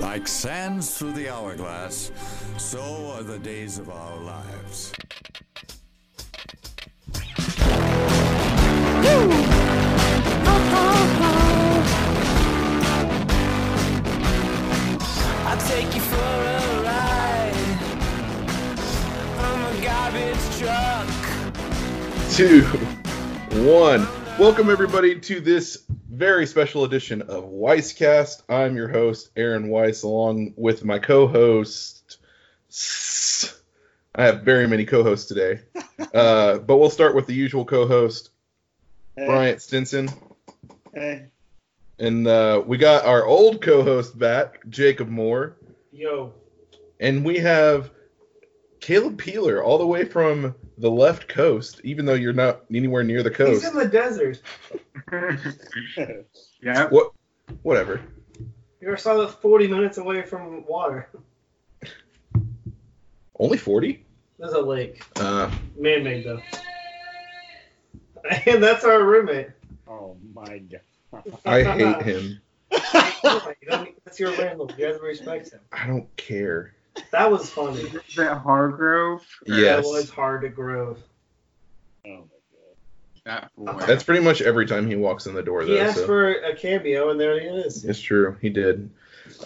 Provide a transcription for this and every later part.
Like sands through the hourglass, so are the days of our lives. I'll take you for a ride. I'm a garbage truck. two, one. Welcome everybody to this very special edition of Weisscast. I'm your host Aaron Weiss, along with my co-host. I have very many co-hosts today, uh, but we'll start with the usual co-host Hey, Bryant Stinson, hey. and uh, we got our old co-host back, Jacob Moore, Yo. and we have Caleb Peeler, all the way from the left coast, even though you're not anywhere near the coast. He's in the desert. Yeah. What? Whatever. You're saw this 40 minutes away from water? Only forty. There's a lake. Uh, Man-made, though. And that's our roommate. Oh my god. I hate him. You don't- that's your landlord. You have to respect him. I don't care. That was funny. Is that Hargrove? Yes. That was Hargrove. Oh my god. That boy. That's pretty much every time he walks in the door, Though, He asked So. for a cameo, and there he is. It's true. He did.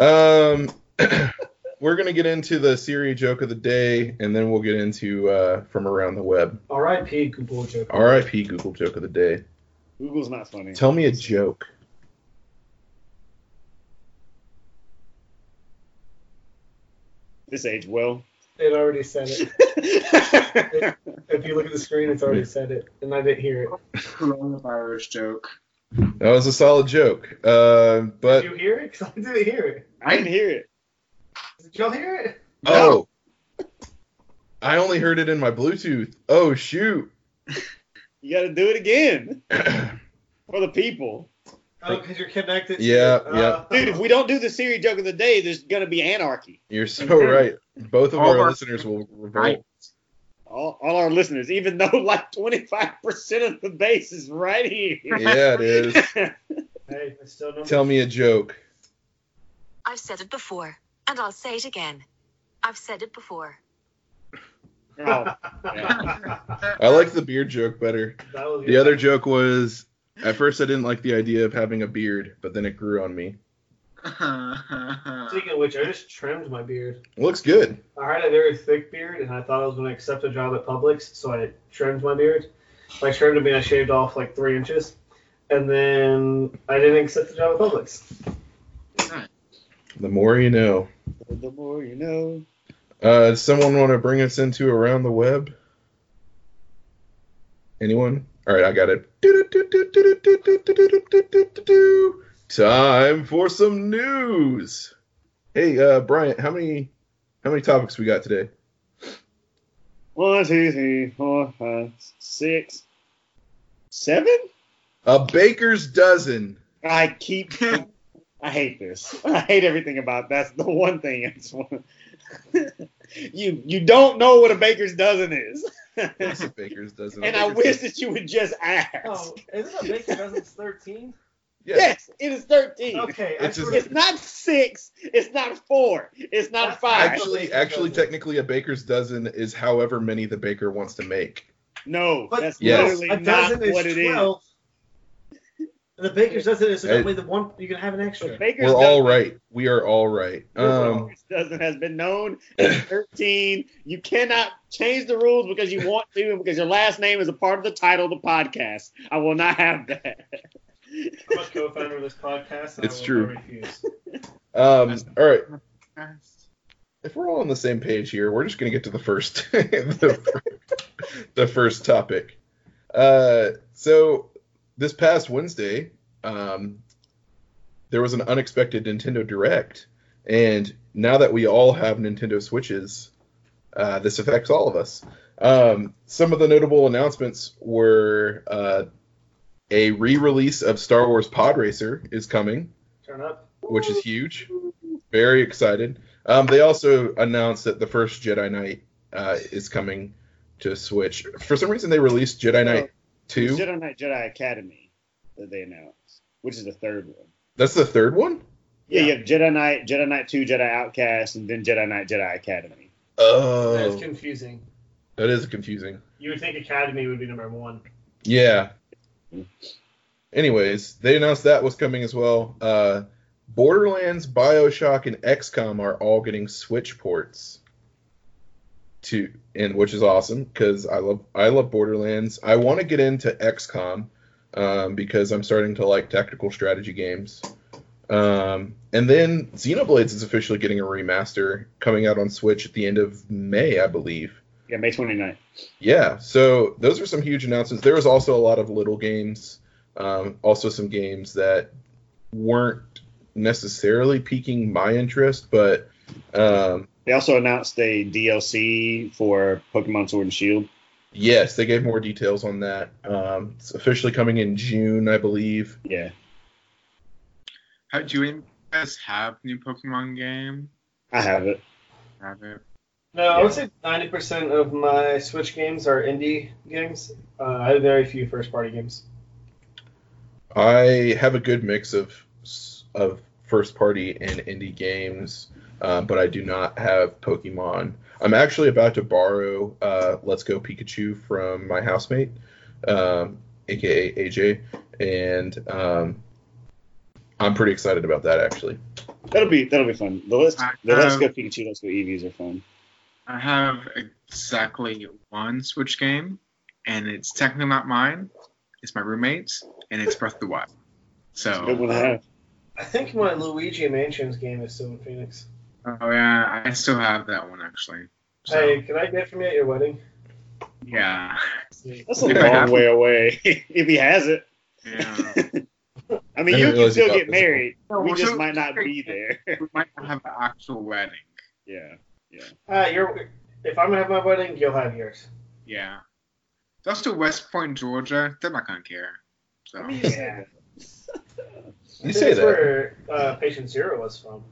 Um, we're gonna get into the Siri joke of the day, and then we'll get into uh, from around the web. R.I.P. Google joke. R.I.P. Google joke of the day. Google's not funny. Tell me a joke. This age will. It already said it. If you look at the screen, it's already said it, and I didn't hear it. Coronavirus joke. That was a solid joke. Uh, but Did you hear it? 'Cause I didn't hear it. I didn't hear it. Did y'all hear it? oh, I only heard it in my Bluetooth. Oh shoot. You got to do it again for the people, Oh, because you're connected. to Yeah, yeah. Uh, dude. If we don't do the Siri joke of the day, there's gonna be anarchy. You're so right. Both of All our our- listeners will revolt. Right. All, all our listeners, even though like 25% of the base is right here. Yeah, it is. Hey, I still. Tell me a joke. I've said it before, and I'll say it again. I've said it before. oh, I like the beard joke better. The other joke was at first I didn't like the idea of having a beard, but then it grew on me. Speaking of which, I just trimmed my beard. Looks good. I had a very thick beard, and I thought I was going to accept a job at Publix, so I trimmed my beard. By trimmed, I mean I shaved off like three inches, and then I didn't accept the job at Publix. The more you know. the more you know. Uh, does someone want to bring us into around the web? Anyone? All right, I got it. Time for some news. Hey, uh, Bryant, how many how many topics we got today? One, two, three, four, five, six, seven. A baker's dozen. I keep. I hate this. I hate everything about that's the one thing. I just want. You you don't know what a baker's dozen is, What's a baker's dozen? and A I baker's wish dozen- that you would just ask. Oh, isn't a baker dozen's 13? Yeah, Yes, it is thirteen. Okay, It's just- It's not six. It's not four. It's not That's five. Actually, actually, dozen. technically, a baker's dozen is however many the baker wants to make. no, But that's Yes. literally a not dozen is what it is. 12. And the baker's dozen is so Hey. that way the one you can have an extra. baker's We're dozen, all right. We are all right. the Um, baker's dozen has been known as thirteen. You cannot change the rules because you want to, and because your last name is a part of the title of the podcast. I will not have that. I'm a co-founder of this podcast. And It's I will true. refuse. um, all right. If we're all on the same page here, we're just gonna get to the first, the, the first topic. Uh, so this past Wednesday, um, there was an unexpected Nintendo Direct, and now that we all have Nintendo Switches, uh, this affects all of us. Um, some of the notable announcements were uh, a re-release of Star Wars Pod Racer is coming, Turn up. which is huge. Very excited. Um, they also announced that the first Jedi Knight uh, is coming to Switch. For some reason, they released Jedi Knight Two. Jedi Knight Jedi Academy that they announced, which is the third one. That's the third one. Yeah, you have Jedi Knight, Jedi Knight 2, Jedi Outcast, and then Jedi Knight, Jedi Academy. Oh, That's confusing. that is confusing. You would think Academy would be number one. Yeah. Anyways, they announced that was coming as well. Uh, Borderlands, Bioshock, and XCOM are all getting Switch ports. To and which is awesome because I love I love Borderlands. I want to get into XCOM um, because I'm starting to like tactical strategy games. Um, and then Xenoblades is officially getting a remaster coming out on Switch at the end of May, I believe. Yeah, May 29th. Yeah, so those are some huge announcements. There was also a lot of little games, um, also some games that weren't necessarily piquing my interest, but um, They also announced a DLC for Pokemon Sword and Shield. yes, they gave more details on that. Um, it's officially coming in June, I believe. Yeah, How do you guys have new Pokemon game? I have it. Have it? No, I would say 90% of my Switch games are indie games. Uh, I have very few first party games. I have a good mix of of first party and indie games, uh, but I do not have Pokemon. I'm actually about to borrow uh, Let's Go Pikachu from my housemate, um, aka AJ, and um, I'm pretty excited about that actually. That'll be that'll be fun. The Let's I the Let's Go Pikachu, Let's Go Eevees are fun. I have exactly one Switch game, and it's technically not mine. It's my roommate's, and it's Breath of the Wild. Good one to So, have. I think my Luigi Mansions game is still in Phoenix. Oh yeah, I still have that one actually. So, Hey, can I get it from you at your wedding? yeah, That's a If long have- way away. if he has it. yeah. I mean, I you can still get married. No, we just so- might not be there. we might not have an actual wedding. yeah. yeah. Uh, you're, if I'm gonna have my wedding, you'll have yours. Yeah. That's to West Point, Georgia. They're not gonna care. So Yeah. You say That's that. where uh, Patient Zero was from.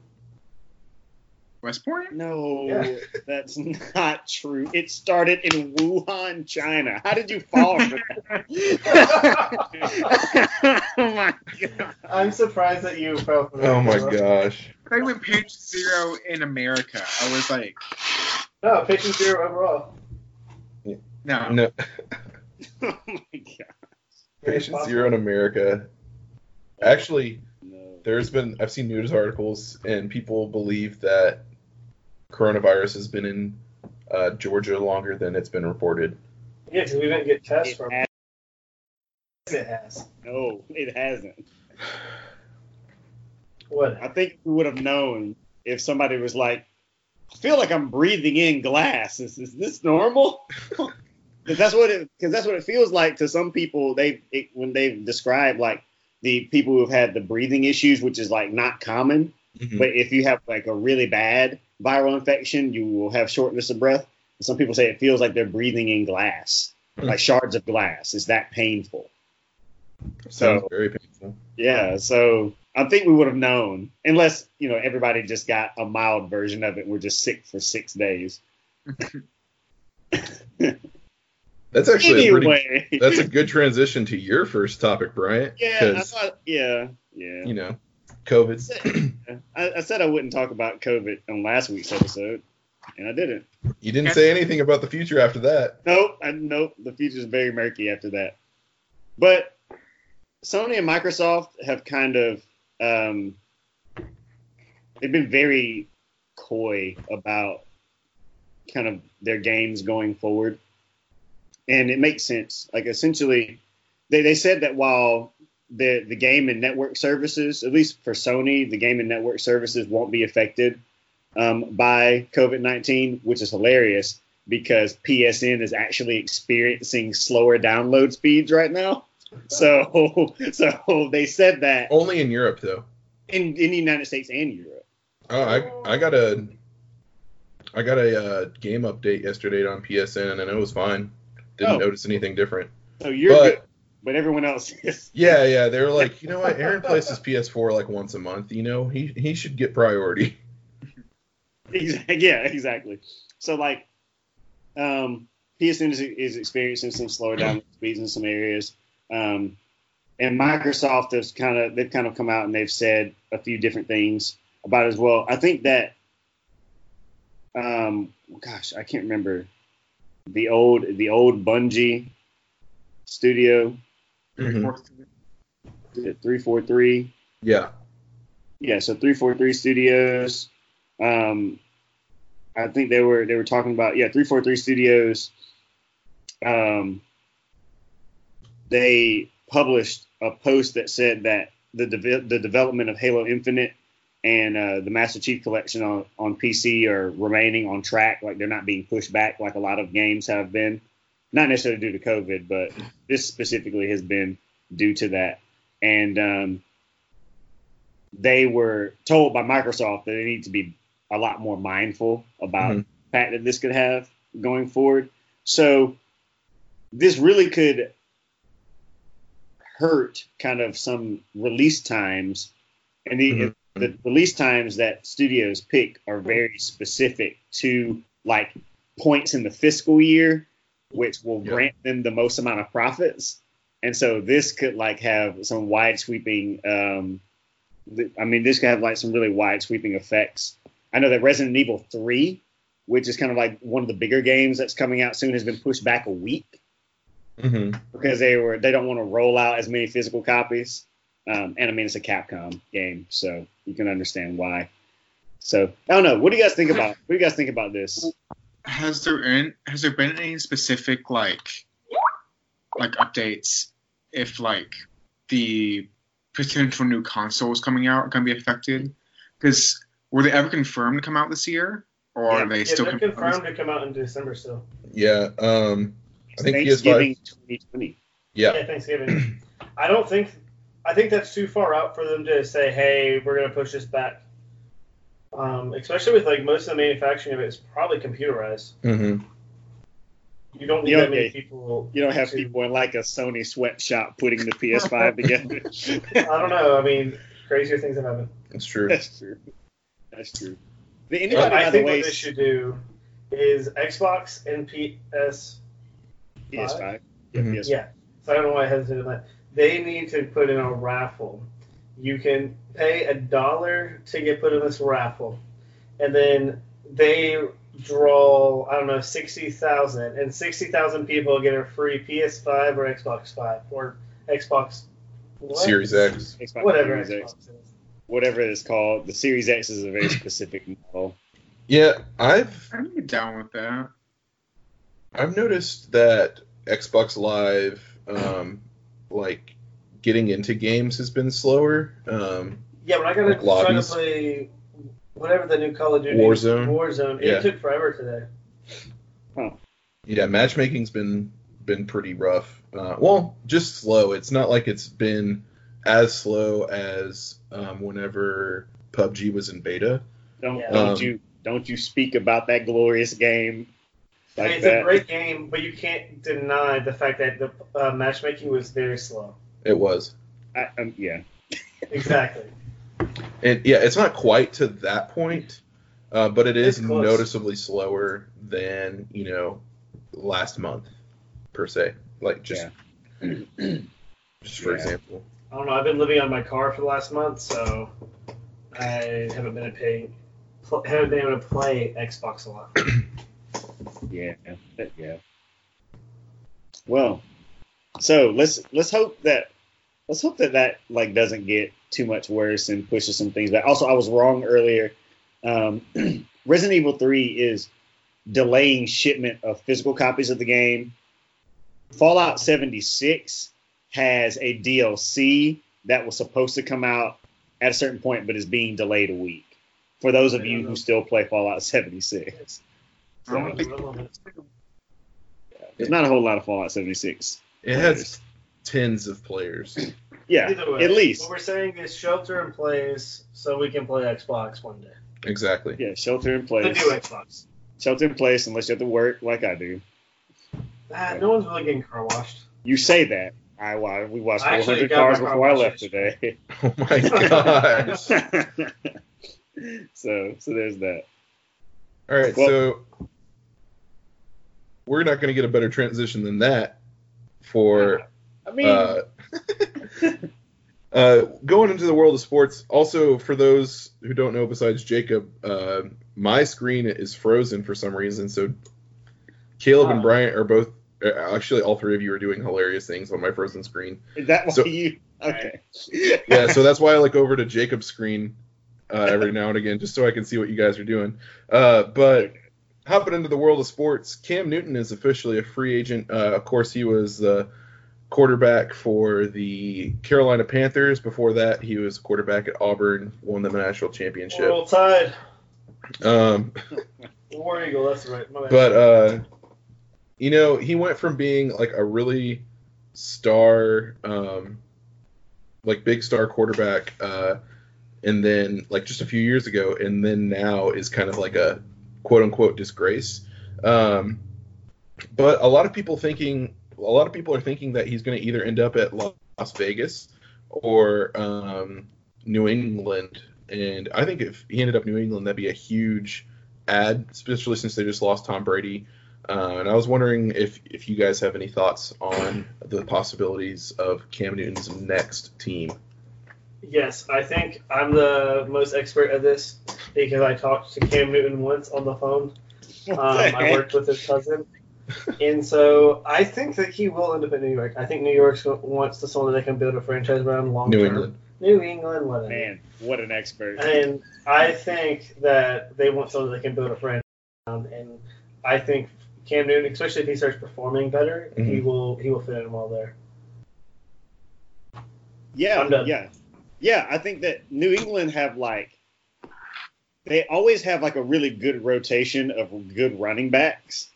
West Point? No, Yeah. that's not true. It started in Wuhan, China. How did you fall for that? oh my god. I'm surprised that you fell for that. Oh my gosh. They went page zero in America. I was like, No, Patient Zero overall. no. No, Oh my god. Patient Zero in America. Actually, No. there's been I've seen news articles and people believe that coronavirus has been in uh, Georgia longer than it's been reported. Yeah, because we didn't get tests It from has- it. has. no, it hasn't. What? I think we would have known if somebody was like, I feel like I'm breathing in glass. Is, is this normal? Because that's what it because that's what it feels like to some people. They when they've described like the people who've had the breathing issues, which is like not common. Mhm. But if you have like a really bad viral infection, you will have shortness of breath. Some people say it feels like they're breathing in glass, Hmm. like shards of glass. It's that painful. Sounds So very painful. yeah, so I think we would have known, unless you know everybody just got a mild version of it. We're just sick for six days. That's actually a pretty, anyway, that's a good transition to your first topic, Bryant. yeah, I thought, yeah, yeah. you know, COVID. I, I said I wouldn't talk about COVID on last week's episode, and I didn't. You didn't say anything about the future after that. Nope, I, nope. The future's very murky after that. But Sony and Microsoft have kind of um, they've been very coy about kind of their games going forward, and it makes sense. Like essentially, they they said that while the the game and network services, at least for Sony, the game and network services won't be affected um, by COVID nineteen, which is hilarious because PSN is actually experiencing slower download speeds right now. So, so they said that Only in Europe though. in, in the United States and Europe. Oh, I I got a I got a uh, game update yesterday on PSN and it was fine. Didn't Oh. notice anything different. So you're But- good, but everyone else is. Yeah, yeah, they were like, you know what? Aaron plays his PS4 like once a month. You know, he he should get priority. Yeah, exactly. So like, um, PSN is, is experiencing some slower down speeds in some areas. Um, and Microsoft has kind of they've kind of come out and they've said a few different things about it as well. I think that, um, gosh, I can't remember the old the old Bungie studio Mhm. three four three. Yeah. Yeah, so three four three studios. Um, I think they were they were talking about yeah three four three studios. Um, they published a post that said that the de- the development of Halo Infinite and uh, the Master Chief Collection on, on PC are remaining on track. Like they're not being pushed back like a lot of games have been. Not necessarily due to COVID, but this specifically has been due to that. And um, they were told by Microsoft that they need to be a lot more mindful about Mhm. the fact that this could have going forward. So this really could hurt kind of some release times, and the, Mhm. the release times that studios pick are very specific to like points in the fiscal year, which will Yeah. grant them the most amount of profits. And so this could like have some wide sweeping. Um, th- I mean, this could have like some really wide sweeping effects. I know that Resident Evil 3, which is kind of like one of the bigger games that's coming out soon, has been pushed back a week hmm because they were they don't want to roll out as many physical copies. Um, and I mean, it's a Capcom game, so you can understand why. So I don't know. What do you guys think about? What do you guys think about this? Has there been has there been any specific like like updates if like the potential new consoles coming out are gonna be affected? Because were they ever confirmed to come out this year, or Yeah. are they Yeah, still they're confirmed? confirmed to come out in December still. Yeah. Um. I think Thanksgiving PS5. 2020. Yeah. Thanksgiving. I don't think. I think that's too far out for them to say, "Hey, we're going to push this back." Um, especially with like most of the manufacturing of it is probably computerized. hmm You don't need You that don't many people. You don't have to- people in like a Sony sweatshop putting the PS5 together. I don't know. I mean, crazier things have happened. It's true. That's true. That's true. Did anybody, by I the think way, what they should do is Xbox and PS. PS5? Yeah, Mhm. PS5. Yeah. So I don't know why I hesitated on that. They need to put in a raffle. You can pay a dollar to get put in this raffle, and then they draw I don't know sixty thousand, and sixty thousand people get a free PS5 or Xbox Five or Xbox what? Series X. Xbox whatever Series X. Is. Whatever it's called. The Series X is a very specific model. Yeah. I've I'm down with that. I've noticed that Xbox Live, um, like getting into games has been slower. Um, Yeah, when I got Like to try to play whatever the new Call of Duty Warzone. Warzone, Yeah. it took forever today. yeah, matchmaking's been been pretty rough. Uh, well, just slow. It's not like it's been as slow as um, whenever PUBG was in beta. Don't Yeah. don't Um, you don't you speak about that glorious game I mean, it's that? a great game, but you can't deny the fact that the uh, matchmaking was very slow. It was. I, um, yeah. Exactly. It, yeah, it's not quite to that point, uh, but it is noticeably slower than you know last month per se. Like just just for Yeah. example. I don't know. I've been living on my car for the last month, so I haven't been paying, pl- haven't been able to play Xbox a lot. Yeah, yeah. Well, so let's let's hope that let's hope that that like doesn't get too much worse and pushes some things back. Also, I was wrong earlier. Um, Resident Evil Three is delaying shipment of physical copies of the game. Fallout 76 has a DLC that was supposed to come out at a certain point, but is being delayed a week. For those of you who still play Fallout 76. I don't There's not a whole lot of Fallout 76. It has tens of players. Yeah, way, at least. what we're saying is shelter in place so we can play Xbox one day. Exactly. Yeah, shelter in The place. new Xbox. Shelter in place unless you have to work like I do. Ah, no one's really getting car washed. You say that. I wa- we watched I actually 400 cars my car before I left today. Oh my gosh. so so there's that. All right, Well- so we're not going to get a better transition than that for I mean, uh, uh, going into the world of sports, also for those who don't know, besides Jacob, uh, my screen is frozen for some reason. So Caleb and Oh. Bryant are both. uh, Actually, all three of you are doing hilarious things on my frozen screen. Is that why So- you? Okay. Yeah, so that's why I look over to Jacob's screen uh, every now and again, just so I can see what you guys are doing. Uh, but hopping into the world of sports, Cam Newton is officially a free agent. Uh, of course, he was the quarterback for the Carolina Panthers. Before that, he was quarterback at Auburn, won the national championship. Roll Tide. Um, War Eagle, that's right. But uh, you know, he went from being like a really star, um, like big star quarterback, uh, and then like just a few years ago, and then now is kind of like a quote unquote disgrace. Um, but a lot of people thinking, a lot of people are thinking that he's going to either end up at Las Vegas or um, New England. And I think if he ended up New England, that'd be a huge ad, especially since they just lost Tom Brady. Uh, and I was wondering if if you guys have any thoughts on the possibilities of Cam Newton's next team. Yes, I think I'm the most expert at this because I talked to Cam Newton once on the phone. Um, I worked with his cousin. And so I think that he will end up in New York. I think New York wants to someone that they can build a franchise around long New term. England. New England, whatever. Man, what an expert. And I think that they want someone that they can build a franchise around. And I think Cam Newton, especially if he starts performing better, he Mhm. will he will fit in well there. Yeah, I'm done. yeah, yeah. I think that New England have like they always have like a really good rotation of good running backs.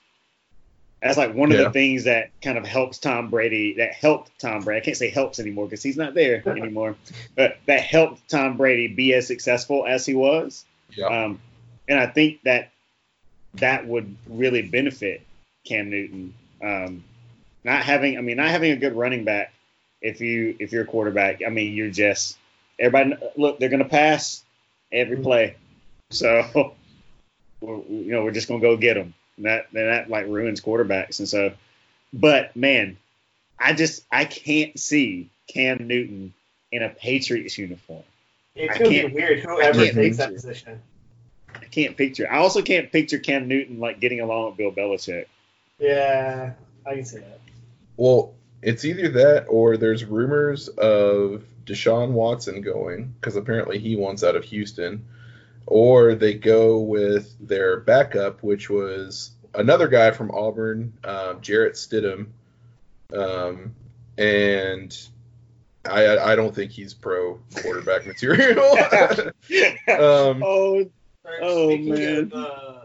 That's like one of Yeah. the things that kind of helps Tom Brady. That helped Tom Brady. I can't say helps anymore because he's not there anymore. But that helped Tom Brady be as successful as he was. Yeah. Um, and I think that that would really benefit Cam Newton. Um, not having, I mean, not having a good running back. If you if you're a quarterback, I mean, you're just everybody. Look, they're gonna pass every play, so we're, you know we're just gonna go get them. And that then that like ruins quarterbacks, and so. But man, I just I can't see Cam Newton in a Patriots uniform. It's going to be weird whoever can't takes that position. I can't picture. I also can't picture Cam Newton like getting along with Bill Belichick. Yeah, I can see that. Well, it's either that or there's rumors of Deshaun Watson going because apparently he wants out of Houston, or they go with their backup, which was another guy from Auburn, um, Jarrett Stidham, um, and I I don't think he's pro quarterback material. um, oh, Oh, man. Of, uh,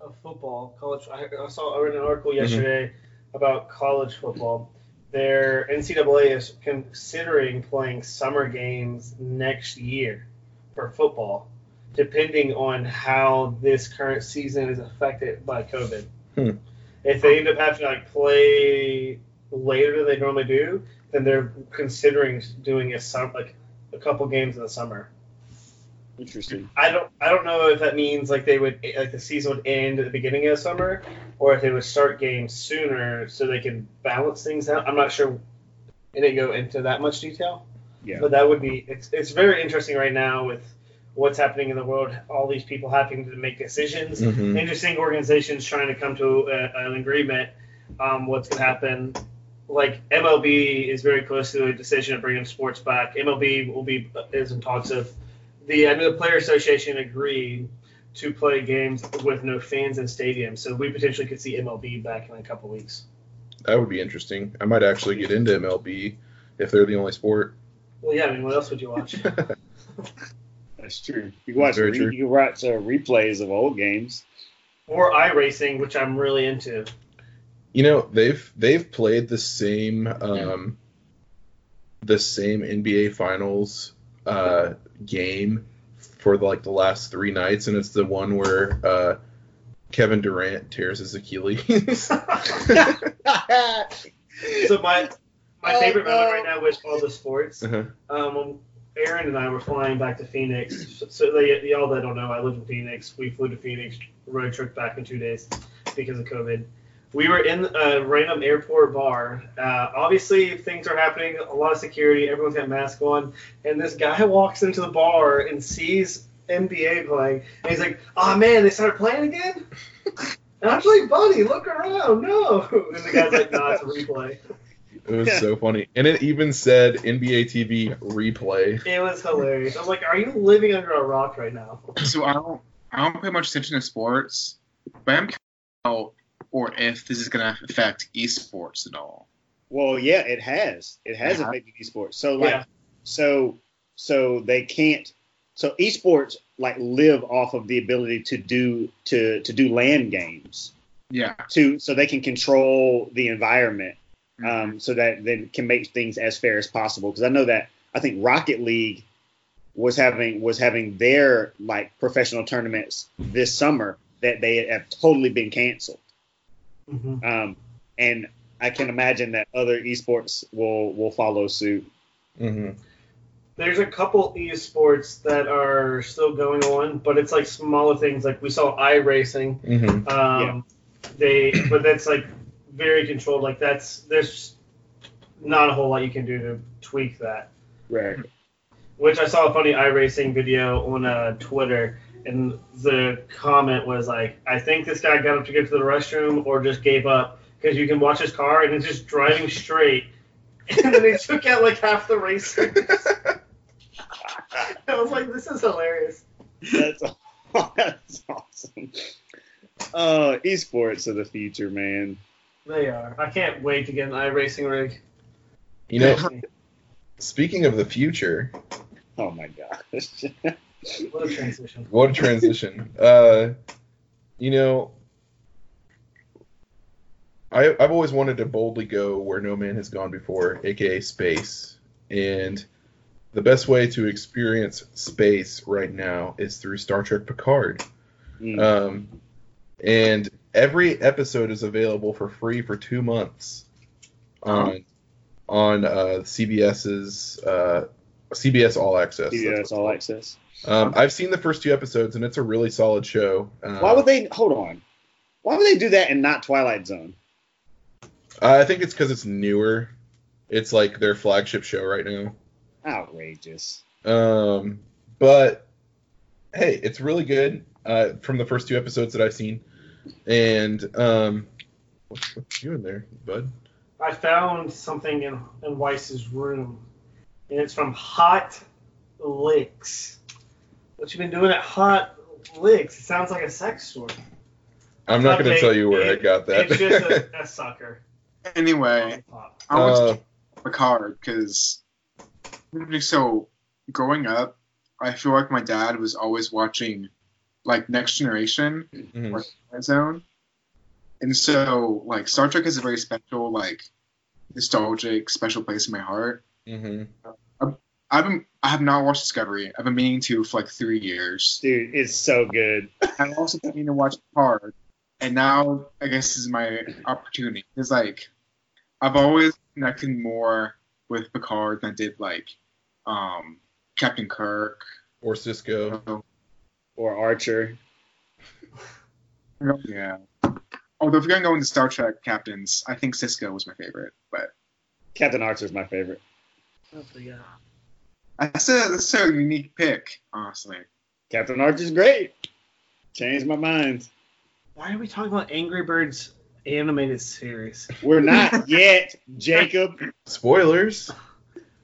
of football, college. I, I saw I read an article Mm-hmm. yesterday about college football. Their NCAA is considering playing summer games next year for football, depending on how this current season is affected by COVID. Hmm. If they end up having to like play later than they normally do, then they're considering doing a sum like a couple games in the summer. interesting. I don't I don't know if that means like they would like the season would end at the beginning of summer or if they would start games sooner so they can balance things out. I'm not sure it didn't go into that much detail. Yeah. But that would be it's it's very interesting right now with what's happening in the world, all these people having to make decisions, Mhm. interesting organizations trying to come to a, an agreement um, what's going to happen. Like MLB is very close to a decision of bringing sports back. MLB will be is in talks of the I know the player association agreed to play games with no fans in stadiums, so we potentially could see MLB back in a couple weeks. that would be interesting. I might actually get into MLB if they're the only sport. Well, yeah, I mean, what else would you watch? That's true. You can watch re- true. you watch uh, replays of old games. or iRacing, which I'm really into. You know, they've they've played the same um the same NBA finals uh game for like the last three nights and it's the one where uh Kevin Durant tears his Achilles. So my my Oh, favorite no. moment right now with all the sports. Uh-huh. Um, when Aaron and I were flying back to Phoenix. So, they, y'all that don't know, I live in Phoenix. We flew to Phoenix, road trip back in two days because of COVID. We were in a random airport bar. Uh, obviously, things are happening. A lot of security. Everyone's got masks on, and this guy walks into the bar and sees NBA playing, and he's like, "Oh man, they started playing again." And I'm like, "Buddy, look around, no!" And the guy's like, "No, it's a replay." It was so funny, and it even said NBA TV replay. It was hilarious. I'm like, "Are you living under a rock right now?" So I don't I don't pay much attention to sports, but I'm curious how or if this is gonna affect esports at all. Well, yeah, it has. It has Yeah. affected esports. So like, Yeah. so so they can't. So esports like live off of the ability to do to to do land games. Yeah. To so they can control the environment. Mm-hmm. Um, so that they can make things as fair as possible. Because I know that I think Rocket League was having was having their like professional tournaments this summer that they have totally been canceled. Mhm. Um, and I can imagine that other esports will will follow suit. hmm There's a couple esports that are still going on, but it's like smaller things. Like we saw iRacing. hmm Um, They, but that's like very controlled. Like that's there's not a whole lot you can do to tweak that. Right. Which I saw a funny iRacing video on uh, Twitter, and the comment was like, "I think this guy got up to get to the restroom or just gave up because you can watch his car and it's just driving straight." And then he took out like half the racers. I was like, "This is hilarious." That's that's awesome. Uh, esports of the future, man. They are. I can't wait to get an iRacing rig. You know, speaking of the future, Oh my gosh. What a transition. what a transition. uh, you know, I, I've always wanted to boldly go where no man has gone before, aka space. And the best way to experience space right now is through Star Trek Picard. Mm. Um, and every episode is available for free for two months on on uh, CBS's uh, CBS All Access. yeah, That's it's what all access. Um, I've seen the first two episodes, and it's a really solid show. Uh, Why would they hold on? Why would they do that and not Twilight Zone? I think it's because it's newer. It's like their flagship show right now. Outrageous. Um, but hey, it's really good uh, from the first two episodes that I've seen. And um, what's, what's you in there, bud? I found something in, in Weiss's room, and it's from Hot Licks. What you been doing at Hot Licks? It sounds like a sex store. I'm not going to tell you where I got that. It's just a, a sucker. Anyway, I want Uh, to Picard because so growing up, I feel like my dad was always watching like Next Generation Mhm. or Twilight Zone, and so like Star Trek is a very special, like nostalgic, special place in my heart. Mhm. I've been I have not watched Discovery. I've been meaning to for like three years. Dude, it's so good. I also been meaning to watch Picard, and now I guess this is my opportunity. It's like I've always connected more with Picard than I did like um, Captain Kirk. Or Sisko. Or Archer. Yeah. Although if you're gonna go into Star Trek captains, I think Sisko was my favorite. But Captain Archer is my favorite. Oh, yeah. that's a that's a unique pick, honestly. Captain Archer's great. Changed my mind. Why are we talking about Angry Birds animated series? We're not yet, Jacob. Spoilers.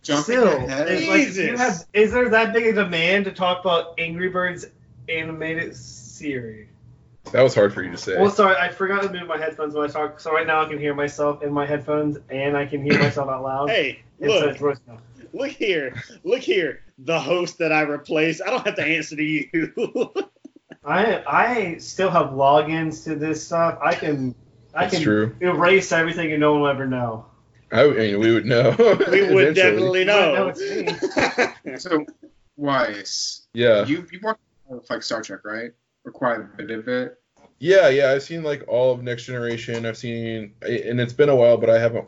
Jumping Still, ahead. like, you have, is there that big a demand to talk about Angry Birds animated series? That was hard for you to say. Well, sorry, I forgot to move my headphones when I talk. So right now I can hear myself in my headphones and I can hear myself out loud. Hey, look, voicemail. look here, look here. The host that I replaced. I don't have to answer to you. I I still have logins to this stuff. I can I That's can true. erase everything and no one will ever know. I, I mean, we would know. we would definitely know know. So, Weiss, Yeah. you you watched like Star Trek, right? Or quite a bit of it. Yeah, yeah, I've seen like all of Next Generation. I've seen, and it's been a while, but I haven't.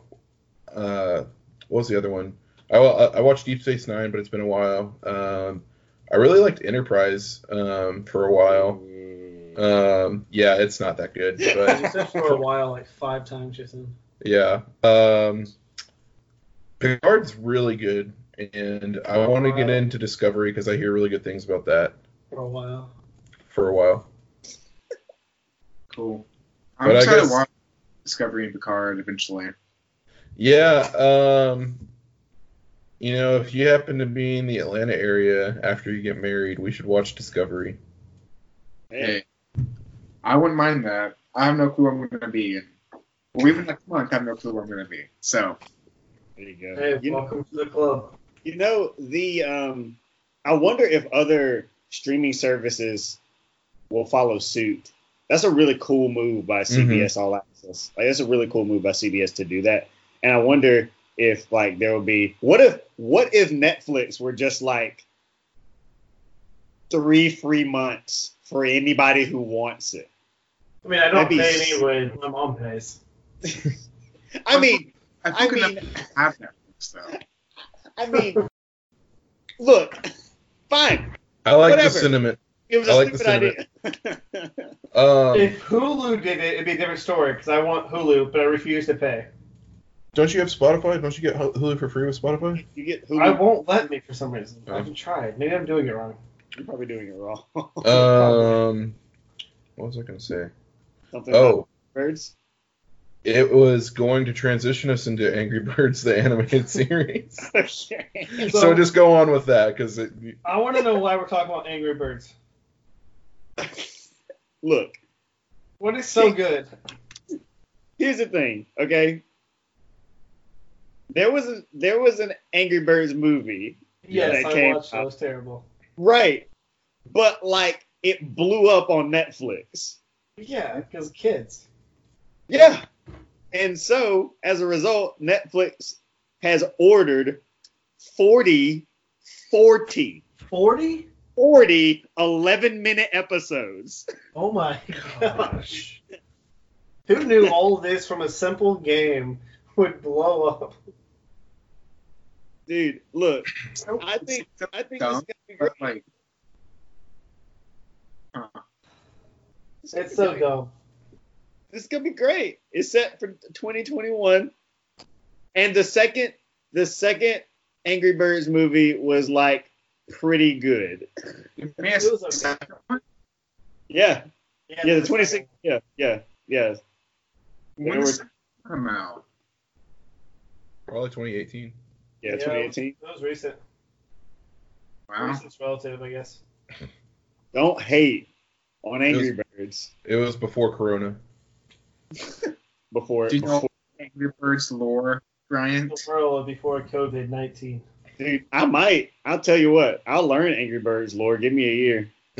Uh, what was the other one? I, I watched Deep Space Nine, but it's been a while. Um, I really liked Enterprise um, for a while. Um, yeah, it's not that good, but You said for a while, like five times, Jason. yeah. Um, Picard's really good, and I want to get into Discovery because I hear really good things about that For a while. for a while. Cool. I'm But I excited guess- to watch Discovery and Picard eventually. Yeah. Um, you know, if you happen to be in the Atlanta area after you get married, we should watch Discovery. Hey, I wouldn't mind that. I have no clue where I'm going to be. And, or even next month, I have no clue where I'm going to be. So, There you go. Hey, you, welcome to the club. you know the um, I wonder if other streaming services will follow suit. That's a really cool move by mm-hmm. CBS All Access. Like that's a really cool move by CBS to do that. And I wonder if like there will be what if what if Netflix were just like three free months for anybody who wants it. I mean, I don't That'd be pay s- anyway. My mom pays. I mean, I, I mean, have Netflix, though. I mean, look, fine. I like Whatever. the sentiment. It was I a like the stupid idea. Um, If Hulu did it, it'd be a different story because I want Hulu, but I refuse to pay. don't you have Spotify? Don't you get Hulu for free with Spotify? you get I Hulu. won't let me for some reason. Oh. I can try. Maybe I'm doing it wrong. You're probably doing it wrong. Um, what was I going to say? Something about Oh, birds. It was going to transition us into Angry Birds, the animated series. Okay. so just go on with that because it, I want to know why we're talking about Angry Birds. Look, What is so good? here's the thing, okay? There was a, there was an Angry Birds movie, Yes, that I came watched. Out. It was terrible. right? But like it blew up on Netflix. Yeah, because kids. Yeah. And so, as a result, Netflix has ordered 40, 40, Forty? 40 11 minute episodes. Oh my oh, gosh! Who knew all this from a simple game would blow up? Dude, look, I think I think this is gonna be great. like, It's so dumb. This is gonna be great. It's set for 2021, and the second the second Angry Birds movie was like pretty good. you may have It was okay. second one? Yeah, yeah, the second 26. Yeah, yeah, yeah. When They were- that come out? probably 2018. Yeah, Yeah. 2018. That was recent. Wow. Recent's relative, I guess. Don't hate on Angry It Birds It was before Corona. before. Do you know Angry Birds lore, Bryant? Oh, before, uh, before COVID nineteen. Dude, I might. I'll tell you what. I'll learn Angry Birds lore. Give me a year.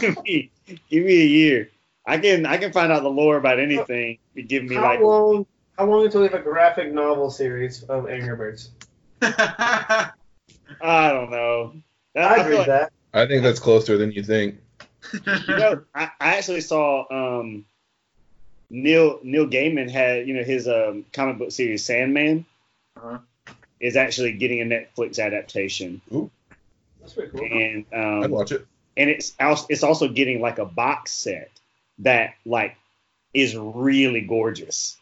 give me give me a year. I can I can find out the lore about anything. You give me how like long? How long until we have a graphic novel series of Angry Birds? I don't know. I I agree like, that. I think that's closer than you think. You know, I, I actually saw um, Neil Neil Gaiman had you know his um, comic book series Sandman Uh-huh. is actually getting a Netflix adaptation, Ooh, That's pretty cool. and I'd um, watch it. and it's als- it's also getting like a box set that like is really gorgeous.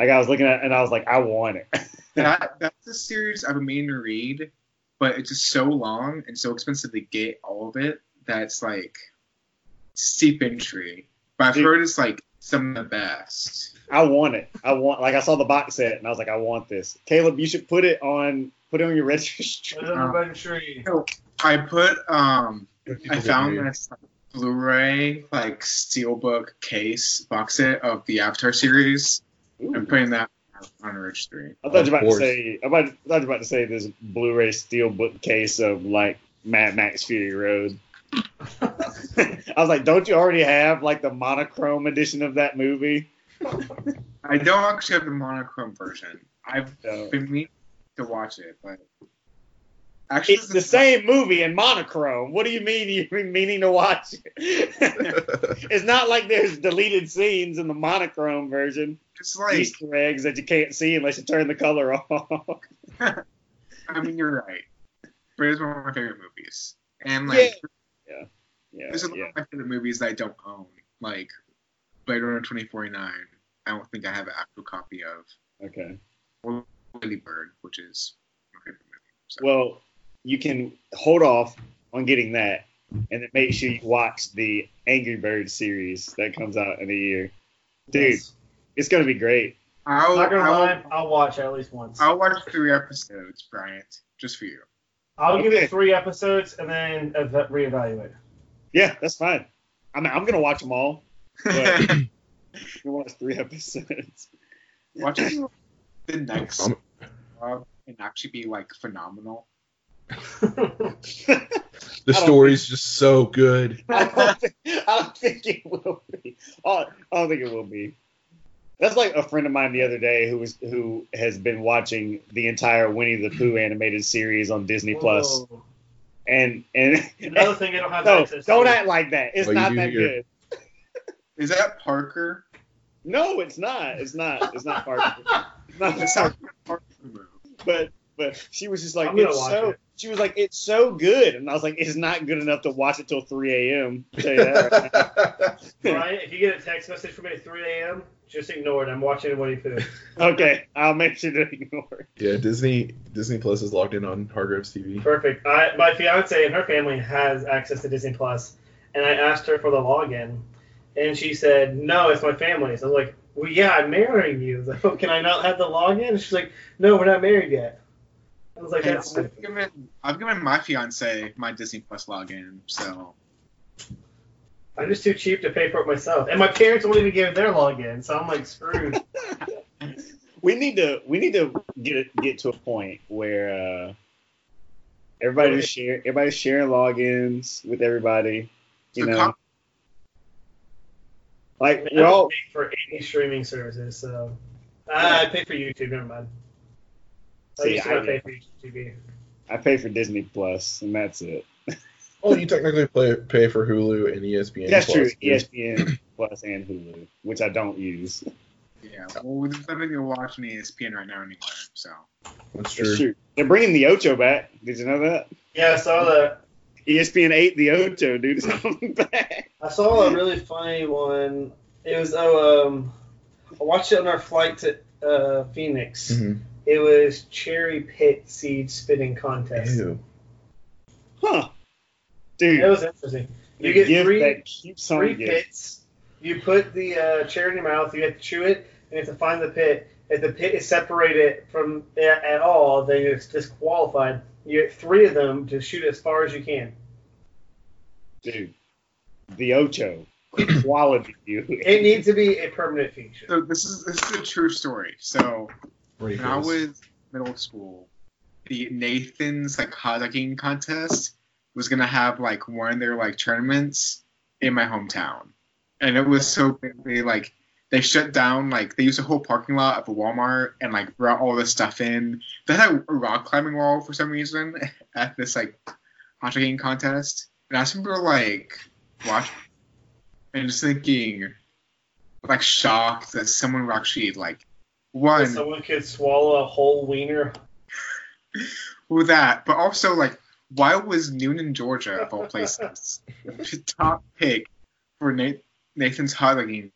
Like I was looking at it and I was like, I want it. that that's a series I've been meaning to read, but it's just so long and so expensive to get all of it that's like steep entry. But I've Dude. heard it's like some of the best. I want it. I want like I saw the box set and I was like, I want this. Caleb, you should put it on put it on your registry. Put it on the registry. I put um I found weird. this Blu-ray like steelbook case box set of the Avatar series. I'm putting that on registry. I thought Of you were about to say I, about, I thought you were about to say this Blu-ray steelbook case of like Mad Max Fury Road. I was like, don't you already have like the monochrome edition of that movie? I don't actually have the monochrome version. I've No. been meaning to watch it, but actually It's the same movie in monochrome. What do you mean you're meaning to watch it? it's not like there's deleted scenes in the monochrome version. It's like Easter eggs that you can't see unless you turn the color off. I mean you're right, but it's one of my favorite movies, and like Yeah. Yeah. There's a lot yeah. of my favorite movies that I don't own, like Blade Runner 2049. I don't think I have an actual copy of. Okay. Or Lady Bird, which is my favorite movie. So. Well, you can hold off on getting that, and then make sure you watch the Angry Bird series that comes out in a year. Dude, Yes. it's gonna be great. I'll, Not gonna I'll, lie, I'll watch at least once. I'll watch three episodes, Bryant, just for you. I'll give it three episodes and then ev- reevaluate. Yeah, that's fine. I mean, I'm gonna watch them all. But I'm gonna watch three episodes. Watching the next I'm- uh, can actually be like phenomenal. The don't story's just so good. I don't, think, I don't think it will be. I I don't think it will be. That's like a friend of mine the other day who was who has been watching the entire Winnie the Pooh animated series on Disney Plus, and and Another thing I don't have no, access don't to. act like that. It's Well, not that your- good. Is that Parker? No, it's not. It's not. It's not Parker. It's not It's Parker. Parker. But but she was just like it's so. it. She was like it's so good, and I was like it's not good enough to watch it till 3 a.m. Tell right. Brian, if you get a text message from me at 3 a.m., just ignore it. I'm watching Winnie Pooh. okay, I'll make sure to ignore it. yeah, Disney Disney Plus is logged in on Hargrove's TV. Perfect. I, my fiance and her family has access to Disney Plus, and I asked her for the login, and she said, "No, it's my family's." I was like, "Well, yeah, I'm marrying you." I was like, oh, "Can I not have the login?" And she's like, "No, we're not married yet." I was like, And "That's I've given I've given my fiance my Disney Plus login, so I'm just too cheap to pay for it myself, and my parents won't even give their login, so I'm like screwed." We need to we need to get get to a point where uh, everybody's share everybody's sharing logins with everybody. You know, com- like I we're don't all pay for any streaming services, so I pay for YouTube. Never mind. I See, used to I- pay for YouTube I pay for Disney Plus and that's it. Well, you technically play, pay for Hulu and ESPN. That's Plus, true. too. ESPN Plus and Hulu, which I don't use. yeah. Well, there's nothing to watch on ESPN right now anyway. So That's That's true. true. They're bringing the Ocho back. Did you know that? Yeah, I saw that. ESPN ate the Ocho, dude. It's coming back. I saw a really funny one. It was oh um, I watched it on our flight to uh, Phoenix. Mhm. It was cherry pit seed spitting contest. Ew. Huh. It Dude, was interesting. You get three that keeps on three giving. pits. You put the uh, cherry in your mouth. You have to chew it, and you have to find the pit. If the pit is separated from it at all, then it's disqualified. You get three of them to shoot as far as you can. Dude, the Ocho. Quality, dude. It needs to be a permanent feature. so this is this is a true story. So when I was middle school, the Nathan's like hot dogging contest was gonna have like one of their like tournaments in my hometown, and it was so big. They like they shut down like they used a whole parking lot of a Walmart and like brought all this stuff in. They had a rock climbing wall for some reason at this like hot dogging contest, and I remember like watching and just thinking like shocked that someone would actually like one Someone could swallow a whole wiener. with that, but also like, why was Newnan, Georgia, of all places, the top pick for Nathan's hot dogging?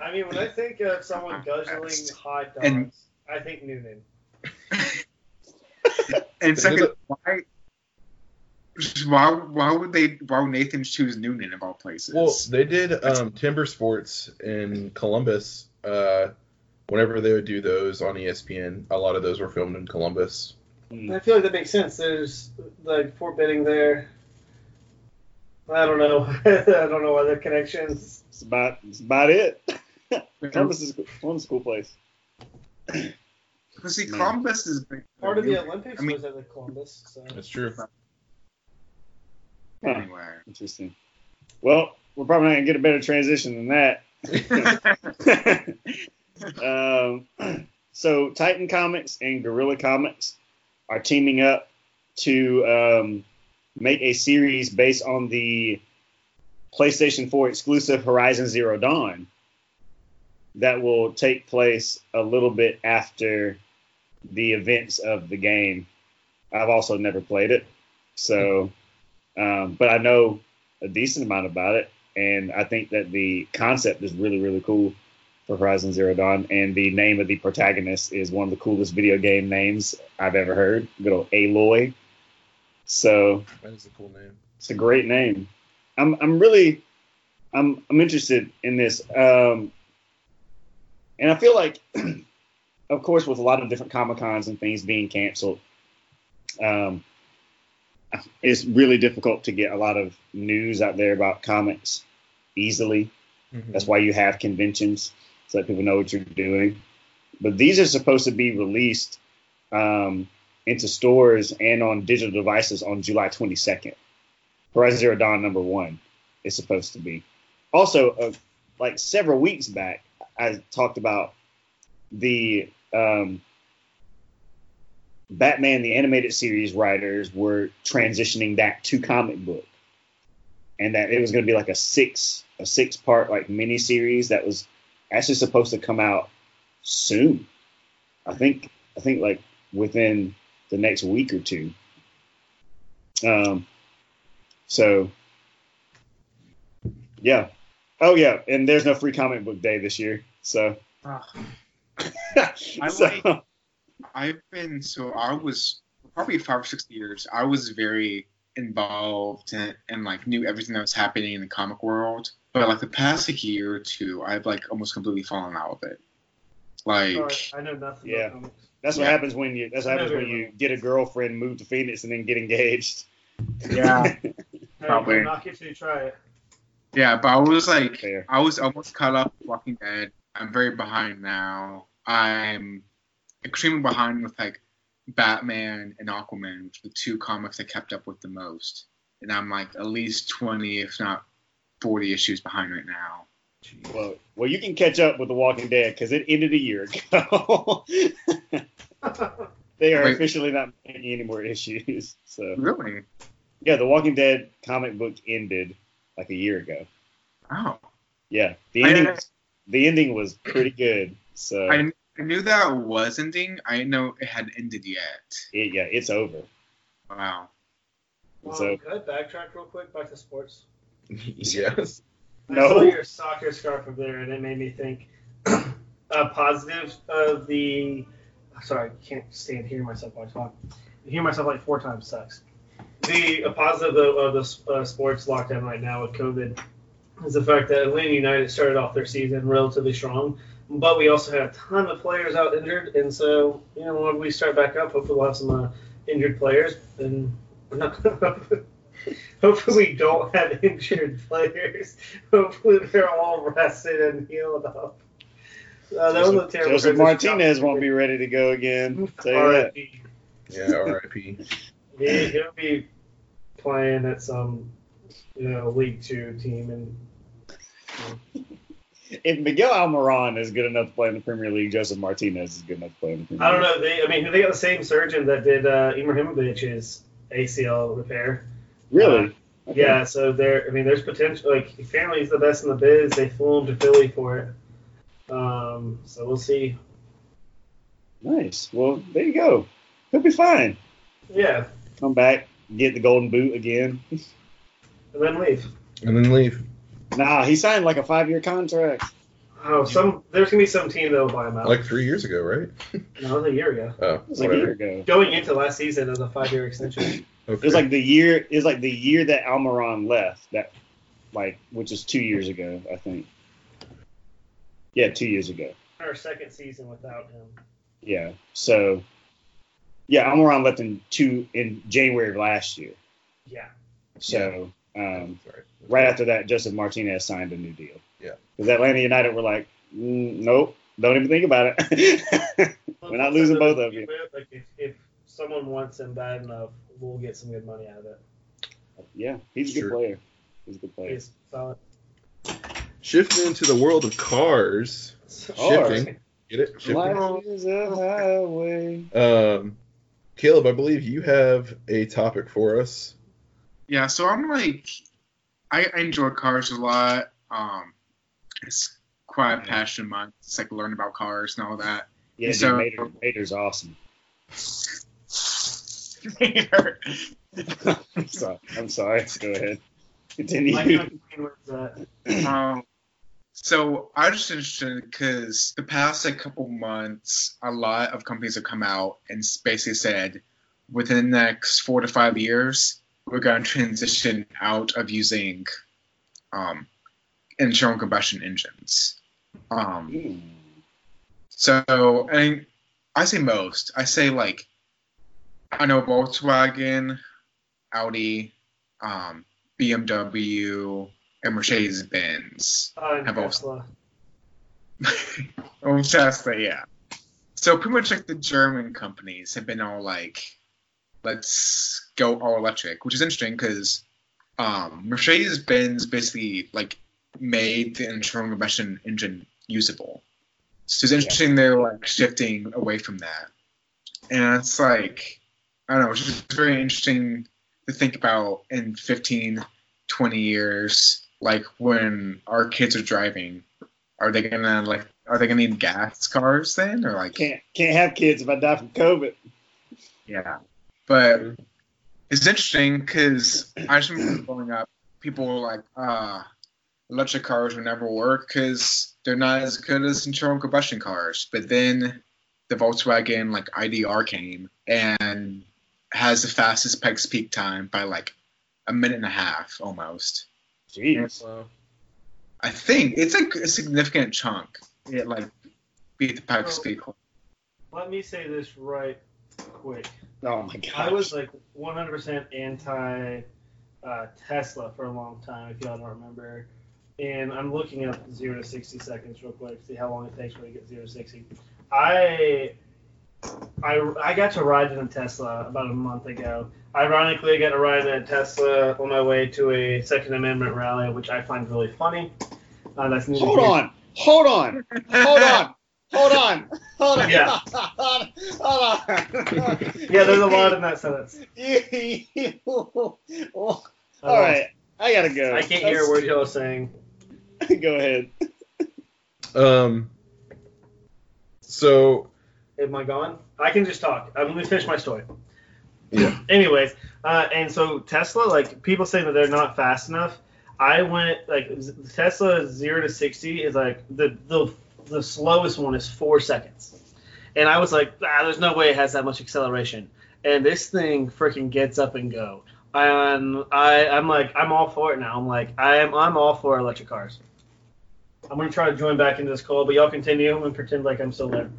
I mean, when I think of someone guzzling hot dogs, And- I think Newnan. And second, why, why, why would they? Why would Nathan choose Newnan of all places? Well, they did um, Timber Sports in Columbus. Uh, whenever they would do those on ESPN, a lot of those were filmed in Columbus. I feel like that makes sense. There's like Fort Benning there. I don't know. I don't know other connections. It's about, it's about it. Columbus is Columbus is a cool place. Because see, Columbus is big. Part of the Olympics I mean- was at the Columbus. So. That's true. anywhere. Interesting. Well, we're probably not gonna get a better transition than that. um, so Titan Comics and Guerrilla Comics are teaming up to um, make a series based on the PlayStation 4 exclusive Horizon Zero Dawn that will take place a little bit after the events of the game. I've also never played it, so um, but I know a decent amount about it, and I think that the concept is really really cool for Horizon Zero Dawn, and the name of the protagonist is one of the coolest video game names I've ever heard. Good old Aloy. So That is a cool name. it's a great name. I'm I'm really I'm I'm interested in this. Um, and I feel like, of course, with a lot of different comic cons and things being canceled, um, it's really difficult to get a lot of news out there about comics easily. That's why you have conventions so that people know what you're doing. But these are supposed to be released um, into stores and on digital devices on July 22nd. Horizon Zero Dawn number one is supposed to be. Also, uh, like several weeks back, I talked about the um, Batman the animated series writers were transitioning that to comic book, and that it was going to be like a six a six part like mini series that was actually supposed to come out soon. I think I think like within the next week or two. Um, so yeah. Oh yeah, and there's no free comic book day this year, so. I like- I've been so I was probably five or six years. I was very involved and, and like knew everything that was happening in the comic world. But like the past like, year or two, I've like almost completely fallen out of it. Like Alright, I know nothing Yeah. about comics. That's what Yeah. happens when you. That's what happens when you get a girlfriend, move to Phoenix, and then get engaged. yeah, Hey, Probably. I'm not get you to try it. yeah. But I was like, Fair. I was almost caught up with Walking Dead. I'm very behind now. I'm extremely behind with like Batman and Aquaman, which are the two comics I kept up with the most. And I'm like at least 20, if not 40 issues behind right now. Well, well, you can catch up with The Walking Dead because it ended a year ago. they are Wait. officially not making any more issues. So Really? yeah, The Walking Dead comic book ended like a year ago. Oh. Yeah, the I- ending. was- the ending was pretty good. So I, I knew that was ending. I didn't know it had ended yet. it, yeah, it's over. Wow. Um, So- can I backtrack real quick back to sports? yes. I No. saw your soccer scarf up there, and it made me think. uh, positives of the. Sorry, I can't stand hearing myself while I talk. Hear myself like four times sucks. The a positive of, of the uh, sports lockdown right now with COVID is the fact that Atlanta United started off their season relatively strong, but we also had a ton of players out injured, and so you know when we start back up, hopefully we'll have some uh, injured players, and we're not. Hopefully, we don't have injured players. Hopefully, they're all rested and healed up. Uh, that was a Josef, terrible Josef. Martinez won't be ready to go again. Tell you that. R.I.P. Yeah, R.I.P. He, he'll be playing at some, you know, League Two team, and If Miguel Almiron is good enough to play in the Premier League, Josef Martinez is good enough to play in the Premier I don't League. know. They, I mean, they got the same surgeon that did uh, Ibrahimovic's ACL repair. Really? Okay. Yeah, so there. I mean, there's potential. Like, apparently, he's the best in the biz. They flew him to Philly for it. Um, so we'll see. Nice. Well, there you go. He'll be fine. Yeah, Come back, get the golden boot again. and then leave. And then leave. Nah, he signed like a five year contract. Oh, some there's gonna be some team that'll buy him out. Like three years ago, right? no, it was a year ago. Oh, It was like a year ago. Going into last season as a five-year extension. Okay. It was like the year. It was like the year that Almiron left. That, like, which is two years ago, I think. Yeah, two years ago. Our second season without him. Yeah. So, yeah, Almiron left in two in January of last year. Yeah. So, um, Sorry. right after that, Josef Martinez signed a new deal. Yeah. Because Atlanta United were like, mm, nope, don't even think about it. We're not losing both of you. Like if, if someone wants him bad enough, we'll get some good money out of it. yeah, he's a good Sure. player. He's a good player. He's solid. Shifting into the world of cars. Shifting. Get it? Shifting. Life is a highway. Um, Caleb, I believe you have a topic for us. Yeah, so I'm like, I, I enjoy cars a lot. Um, it's quite a passion of mine. It's like learn about cars and all that. Yeah, dude, So- Mater, Mater's awesome. I'm sorry. I'm sorry. Go ahead. Continue. Mike McQueen was that. Um, so I was just interested because the past like couple months, a lot of companies have come out and basically said within the next four to five years, we're going to transition out of using um, internal combustion engines. Um, so, and I say most. I say like, I know Volkswagen, Audi, um, BMW, and Mercedes Benz. Uh, Have Tesla. oh, Tesla, yeah. So pretty much like the German companies have been all like, let's go all electric, which is interesting because um, Mercedes Benz basically like made the internal combustion engine usable. So it's interesting they're like shifting away from that, and it's like I don't know, it's just very interesting to think about in 15, 20 years, like when our kids are driving, are they gonna like are they gonna need gas cars then or like Can't can't have kids if I die from COVID. yeah but it's interesting because i just remember growing up people were like uh electric cars would never work because they're not as good as internal combustion cars but then the volkswagen like ID.R came and has the fastest Pikes Peak time by like a minute and a half almost Jeez. Wow. i think it's like a significant chunk it like beat the Pikes Oh. peak Let me say this right quick. Oh my god. I was like 100% anti uh, Tesla for a long time, if y'all don't remember. And I'm looking up 0 to 60 seconds real quick, see how long it takes for you to get 0 to 60. I, I, I got to ride in a Tesla about a month ago. Ironically, I got to ride in a Tesla on my way to a Second Amendment rally, which I find really funny. Uh, that's Hold on. Hold on. Hold on. Hold on. Hold on. Yeah. Hold on. Hold on. Yeah, there's a lot in that sentence. All All right. I gotta go. I can't hear a word y'all are saying. Go ahead. Um. So Am I gone? I can just talk. I'm gonna finish my story. Yeah. Anyways, uh, and so Tesla, like people say that they're not fast enough. I went like Tesla zero to sixty is like the the the slowest one is four seconds, and I was like, ah, there's no way it has that much acceleration. And this thing freaking gets up and go. And I I'm like I'm all for it now. I'm like I'm I'm all for electric cars. I'm gonna try to join back into this call, but y'all continue and pretend like I'm still there.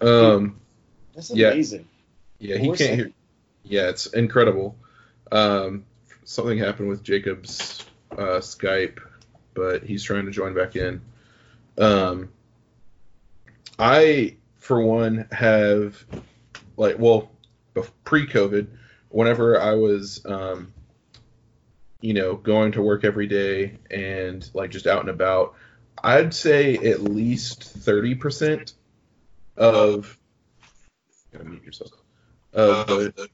um. That's Yeah. amazing. Yeah, he can't hear. Yeah, it's incredible. Um, something happened with Jacob's uh, Skype, but he's trying to join back in. Um, I, for one, have like well, pre-COVID, whenever I was, um, you know, going to work every day and like just out and about, I'd say at least thirty percent of. Gotta mute yourself of the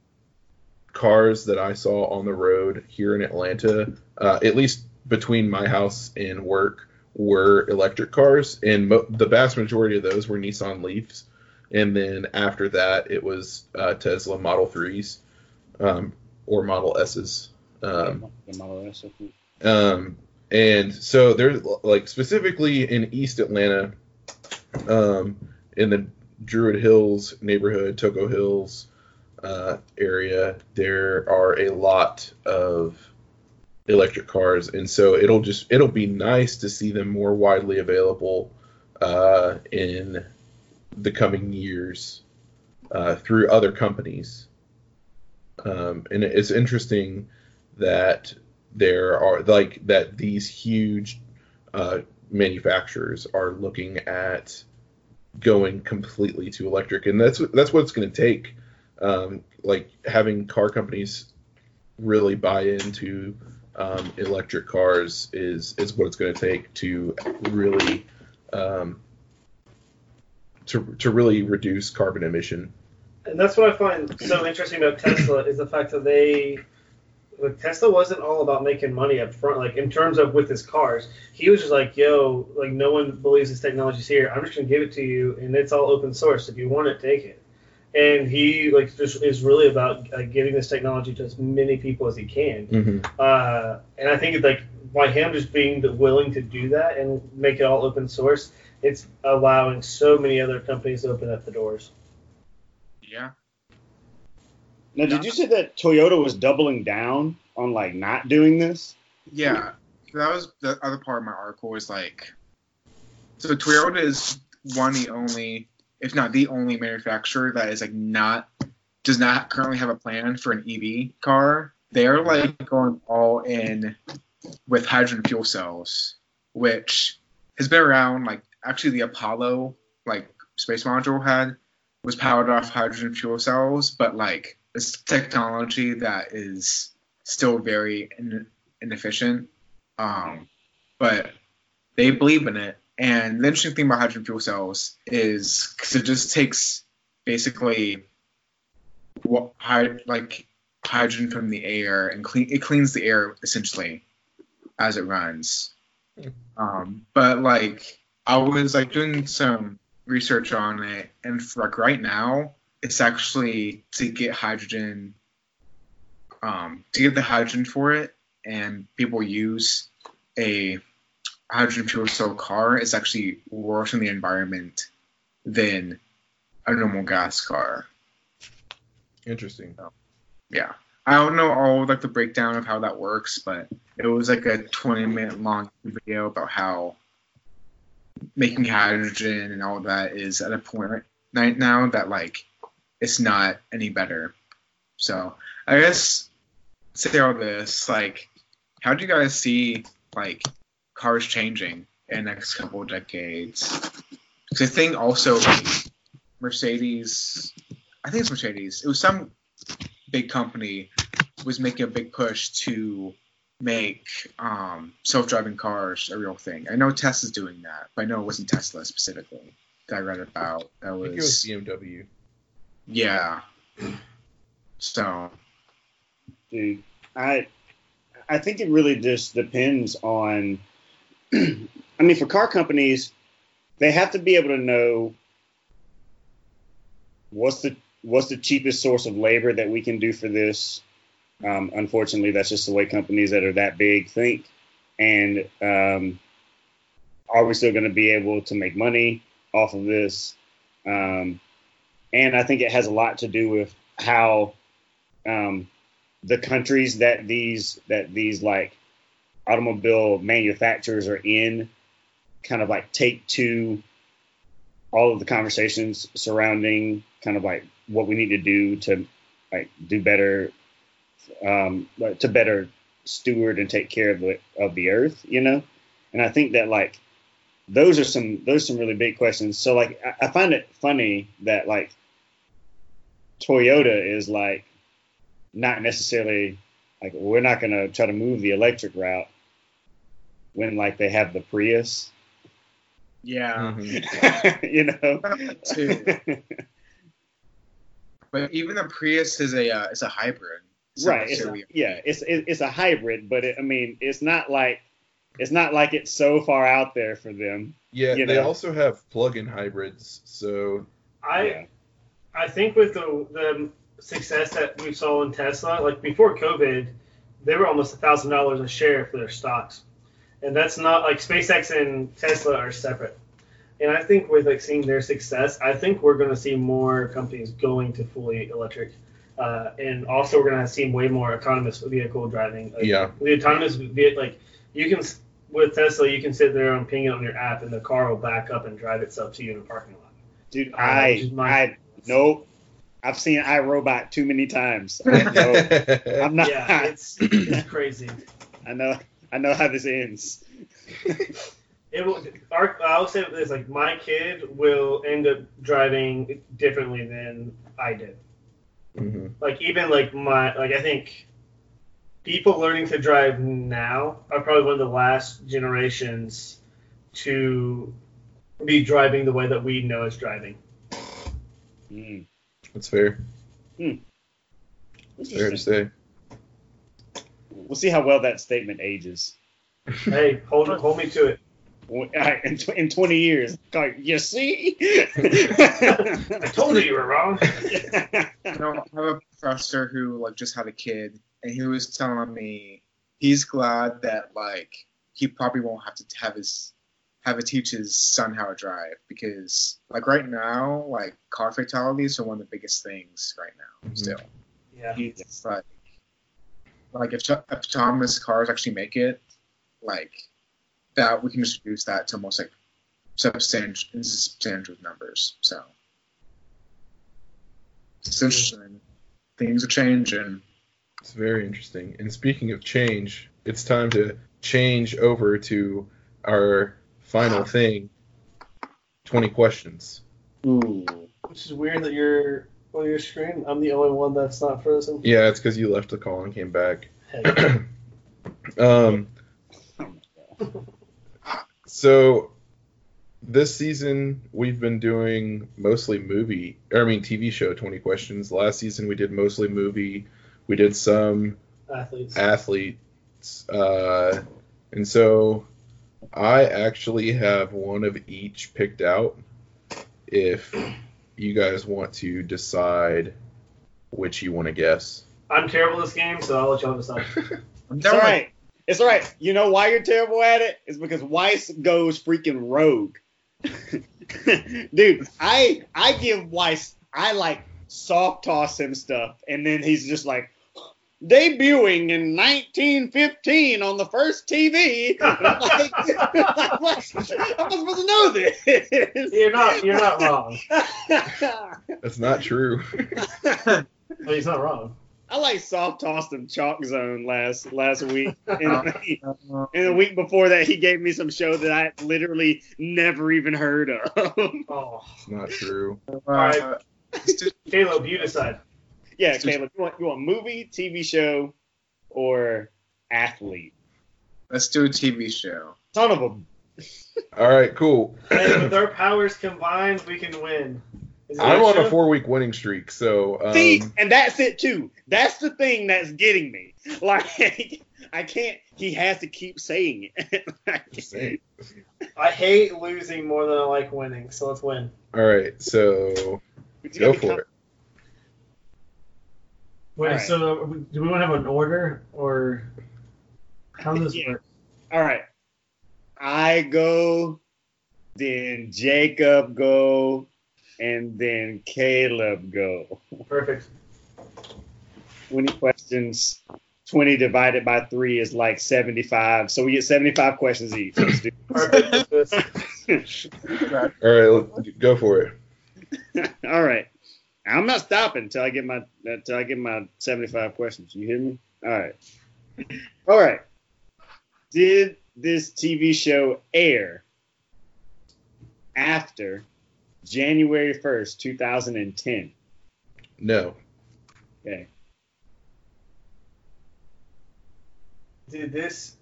cars that I saw on the road here in Atlanta, uh, at least between my house and work, were electric cars, and mo- the vast majority of those were Nissan Leafs. And then after that, it was uh, Tesla Model 3s um, or Model S's. Um, The Model S, um, and so there's like specifically in East Atlanta, um, in the Druid Hills neighborhood, Toco Hills uh, area, there are a lot of electric cars, and so it'll just it'll be nice to see them more widely available uh, in the coming years uh, through other companies. Um, and it's interesting that there are like that these huge uh, manufacturers are looking at going completely to electric, and that's that's what it's going to take. Um, like having car companies really buy into um, electric cars is is what it's going to take to really um, to to really reduce carbon emission. And that's what I find so interesting about Tesla is the fact that they like Tesla wasn't all about making money up front, like in terms of with his cars. He was just like, yo, like no one believes this technology's here. I'm just gonna give it to you and it's all open source. If you want it, take it. And he like just is really about uh, giving this technology to as many people as he can. hmm Uh, and I think it's like by him just being the- willing to do that and make it all open source, it's allowing so many other companies to open up the doors. Yeah. Now, did you say that Toyota was doubling down on like not doing this? Yeah, that was the other part of my article. Was like, so Toyota is one of the only, if not the only manufacturer that is like not does not currently have a plan for an EV car. They're like going all in with hydrogen fuel cells, which has been around. Like actually, the Apollo like space module had was powered off hydrogen fuel cells, but like it's technology that is still very in, inefficient. Um, but they believe in it. And the interesting thing about hydrogen fuel cells is because it just takes basically what like hydrogen from the air and clean it cleans the air essentially as it runs. Um, but like I was like doing some research on it, and for, like right now, it's actually to get hydrogen, um, to get the hydrogen for it, and people use a hydrogen fuel cell car. is actually worse in the environment than a normal gas car. Interesting. Yeah. I don't know all like the breakdown of how that works, but it was like a 20 minute long video about how making hydrogen and all that is at a point right now that like it's not any better. So I guess say all this, like, how do you guys see like cars changing in the next couple of decades? Because I think also Mercedes, I think it's Mercedes. It was some big company was making a big push to make um, self-driving cars a real thing. I know Tesla's doing that, but I know it wasn't Tesla specifically that I read about. That I was, think it was BMW. yeah. So Dude, I I think it really just depends on. I mean, for car companies, they have to be able to know what's the what's the cheapest source of labor that we can do for this. Um, unfortunately, that's just the way companies that are that big think. And um, are we still going to be able to make money off of this? Um, and I think it has a lot to do with how um, the countries that these that these like automobile manufacturers are in kind of like take to all of the conversations surrounding kind of like what we need to do to like do better um to better steward and take care of the of the earth you know? And i think that like those are some those are some really big questions. So like I, I find it funny that like toyota is like not necessarily like we're not going to try to move the electric route when like they have the Prius, yeah, Mhm. you know. But even the Prius is a uh, it's a hybrid. It's not right. It's, necessarily- yeah, it's it, it's a hybrid, but it, I mean, it's not like it's not like it's so far out there for them. Yeah, they know. also have plug-in hybrids. So I Yeah. I think with the the success that we saw in Tesla, like before COVID, they were almost a thousand dollars a share for their stocks, and that's not like SpaceX and Tesla are separate. And I think with like seeing their success, I think we're going to see more companies going to fully electric, uh, and also we're going to see way more autonomous vehicle driving. Like, yeah, the autonomous vehicle, like you can with Tesla, you can sit there and ping it on your app, and the car will back up and drive itself to you in a parking lot. Dude, Uh, I my- I nope. I've seen iRobot too many times. I know, I'm not. yeah, it's it's crazy. I know. I know how this ends. It will. Our, I'll say this: like my kid will end up driving differently than I did. Mhm. Like even like my like I think people learning to drive now are probably one of the last generations to be driving the way that we know as driving. Mm. that's fair. Fair to say. We'll see how well that statement ages. hey, hold hold me to it. in, tw- in 20 years. Like, you see? I told you you were wrong. You know, I have a professor who like just had a kid, and he was telling me he's glad that like he probably won't have to have his have to teach his son how to drive because like right now like car fatalities are one of the biggest things right now Mhm. still. Yeah. He's like like if, if autonomous cars actually make it like that we can just reduce that to almost like substantial substantial numbers so it's interesting things are changing It's very interesting. And speaking of change, it's time to change over to our final thing 20 questions. Ooh. Which is weird that you're on your screen. I'm the only one that's not frozen. Yeah, it's because you left the call and came back. Um, so this season we've been doing mostly movie, or I mean TV show 20 questions. Last season we did mostly movie. We did some Athletes. athletes. Uh, and so I actually have one of each picked out. If you guys want to decide which you want to guess. I'm terrible at this game, so I'll let y'all decide. It's down all with- right. It's all right. You know why you're terrible at it? It's because Weiss goes freaking rogue. Dude, I I give Weiss I like soft toss him stuff, and then he's just like debuting in 1915 on the first TV. I'm like, I'm not supposed to know this. You're not. You're not wrong. That's not true. Well, he's not wrong. I like soft tossed him ChalkZone last last week. And, and the week before that, he gave me some show that I literally never even heard of. Oh, It's not true. let's do- Caleb, you decide. Yeah, Caleb, you want you want movie, TV show, or athlete? let's do a TV show. Son of a All right, cool. And with our powers combined, we can win. I'm your on a four week winning streak, so um, See, and that's it too. That's the thing that's getting me. Like, I can't. He has to keep saying it. just. I hate losing more than I like winning, so let's win. All right, so go for it. Wait, Alright. so do we want to have an order, or how does this Yeah. work? All right. I go, then Jacob go, and then Caleb go. Perfect. 20 questions. 20 divided by 3 is like 75. So we get 75 questions each. Let's do Perfect. This. All right, go for it. All right. I'm not stopping until I get my until I get my 75 questions. You hear me? All right. All right. Did this TV show air after January 1st, 2010? No, Okay. Did this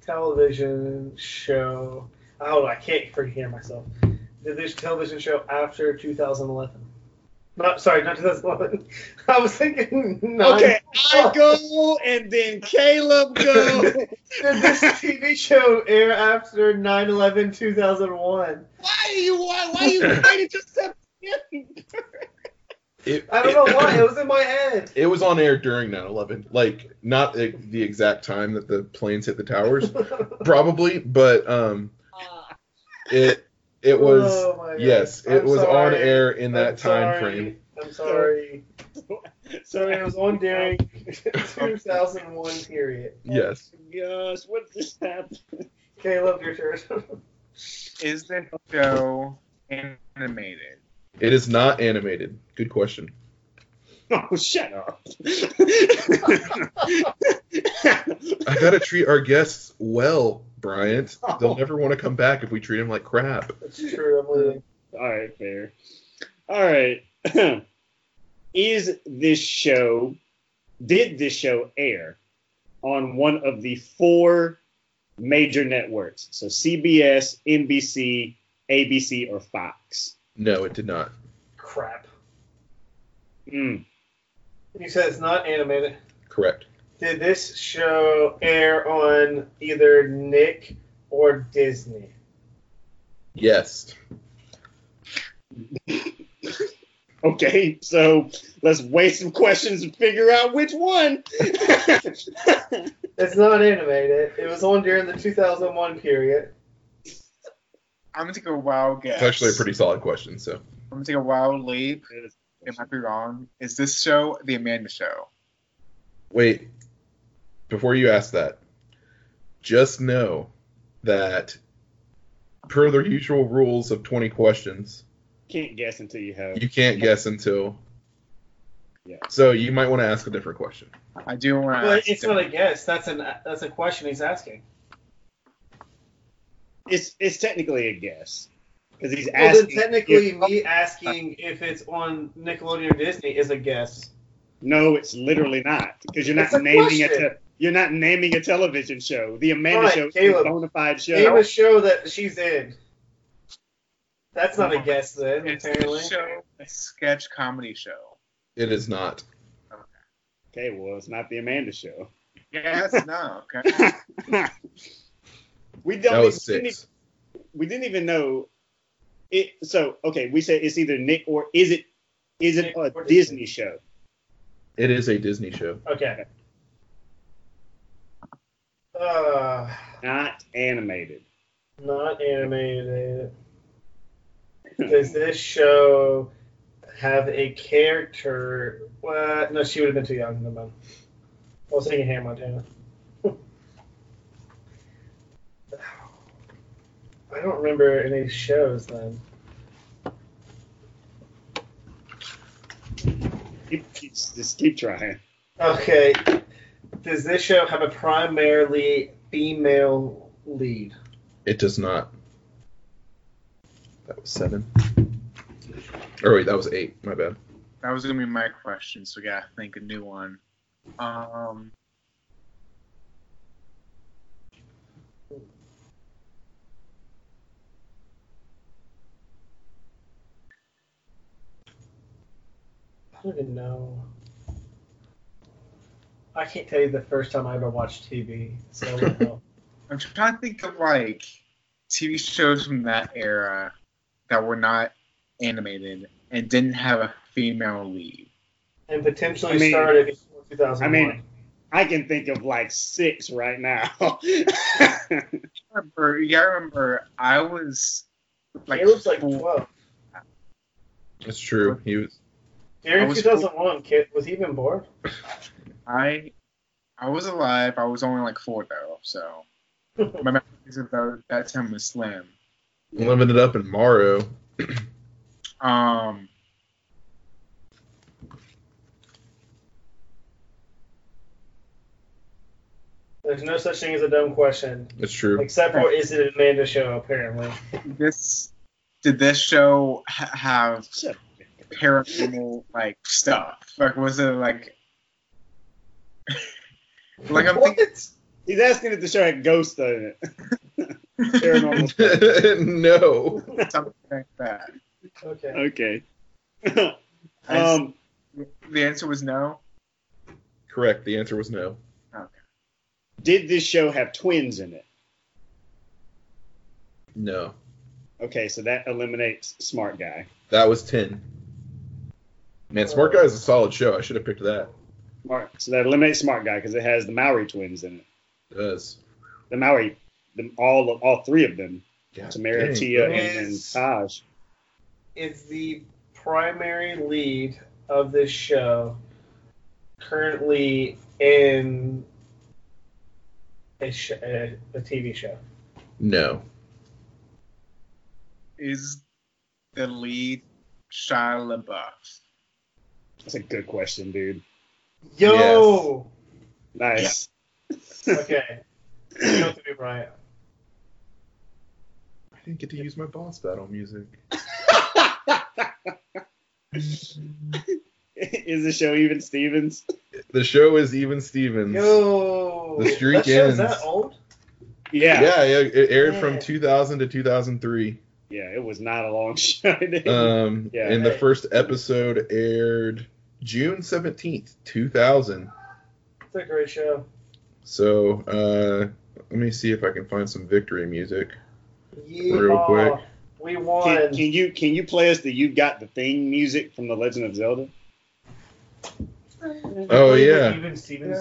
television show? Oh, I can't freaking hear myself. Did this television show after 2011? Not sorry, not 2011. I was thinking. Nine. Okay, I go and then Caleb go. Did this TV show air after 9/11 2001? why are you why why are you waiting till September? it, I don't know why. It was in my head. It was on air during 9/11, like not the, the exact time that the planes hit the towers, probably, but um, it it was Oh my yes, it I'm was on air in that I'm time sorry. frame. I'm sorry. So So it was on during 2001 period. Yes, Gosh, what just happened? Caleb, your turn. Is the show animated? it is not animated. Good question. Oh, shut up. I gotta treat our guests well, Bryant. They'll never want to come back if we treat them like crap. That's true. I'm. All right, fair. All right. Is this show, did this show air on one of the four major networks? So CBS, NBC, ABC, or Fox? No, it did not. Crap. Mm. You said it's not animated. Correct. Did this show air on either Nick or Disney? Yes. Okay, so let's waste some questions and figure out which one. It's not animated. It was on during the 2001 period. I'm gonna take a wild guess. It's actually a pretty solid question. So I'm gonna take a wild leap. It might be wrong. Is this show the Amanda Show? wait, before you ask that, just know that per the usual rules of 20 questions, Can't guess until you have. you can't guess until. Yeah. So you might want to ask a different question. I do want to. But it's not a guess. That's an that's a question he's asking. It's it's technically a guess because he's Well, asking. then technically, if- me asking if it's on Nickelodeon or Disney is a guess. no, it's literally not because you're not naming a. question. Te- you're not naming a television show. The Amanda Right, Show is Caleb. a bona fide show. Name a show that she's in. That's not a uh-huh. guess then, It's apparently. a show, a sketch comedy show. It is not. Okay, well, it's not the Amanda Show. Yes, no, okay. we don't. That was we didn't six. we didn't even know it so okay we say it's either nick or is it is it Nick a disney Disney. show It is a Disney show. Okay. Uh, not animated not animated. Does this show have a character? What? No, she would have been too young. Never mind. I was thinking Hannah Montana. I don't remember any shows then. keep, keep, just keep trying Okay. Does this show have a primarily female lead? It does not. That was seven. Or wait, that was eight. My bad. That was gonna be my question, so we gotta think a new one. Um, I don't even know. I can't tell you the first time I ever watched TV, so I don't know. I'm trying to think of like TV shows from that era that were not animated and didn't have a female lead. and potentially I mean- started before 2001. I mean, i can think of like six right now Remember, you gotta remember, I was like, It was like four- 12. That's true. He was. I During was 2001, kid, was he even born? I I was alive. I was only like four though, so my memories of that, that time was slim. Living it up in Morrow. Um, There's no such thing as a dumb question, It's true. except for is it an Amanda show? Apparently, this did this show ha- have paranormal like stuff? Like, was it like like I'm what? thinking he's asking if the show had ghosts in it paranormal stuff. no. something like that? Okay. okay um The answer was no. Correct. The answer was no. Okay. did this show have twins in it No. okay so that eliminates smart guy That was 10. Man, Smart Guy is a solid show. I should have picked that. Smart. So that eliminates Smart Guy because it has the Mowry twins in it. It does. The Mowry, the, all of, all three of them, God Tamera, dang, Tia, bro. and, and Yes. Tahj. Is the primary lead of this show currently in a, sh- a, a TV show? No. Is the lead Shia LaBeouf? That's a good question, dude. Yo. Nice. Okay. You know what to do, Brian. I didn't get to use my boss battle music. Is the show even Stevens? The show is Even Stevens. Yo. The streak that show, Is ends. that old? Yeah. Yeah, yeah, it aired Yeah. from 2000 to 2003. Yeah, it was not a long show. Um, Yeah. and the first episode aired June 17th, 2000. It's a great show. So, uh, let me see if I can find some victory music. Yeehaw. quick. We Can, won. can you can you play us the "You Got the Thing" music from The Legend of Zelda? Oh, yeah. Even Stevens.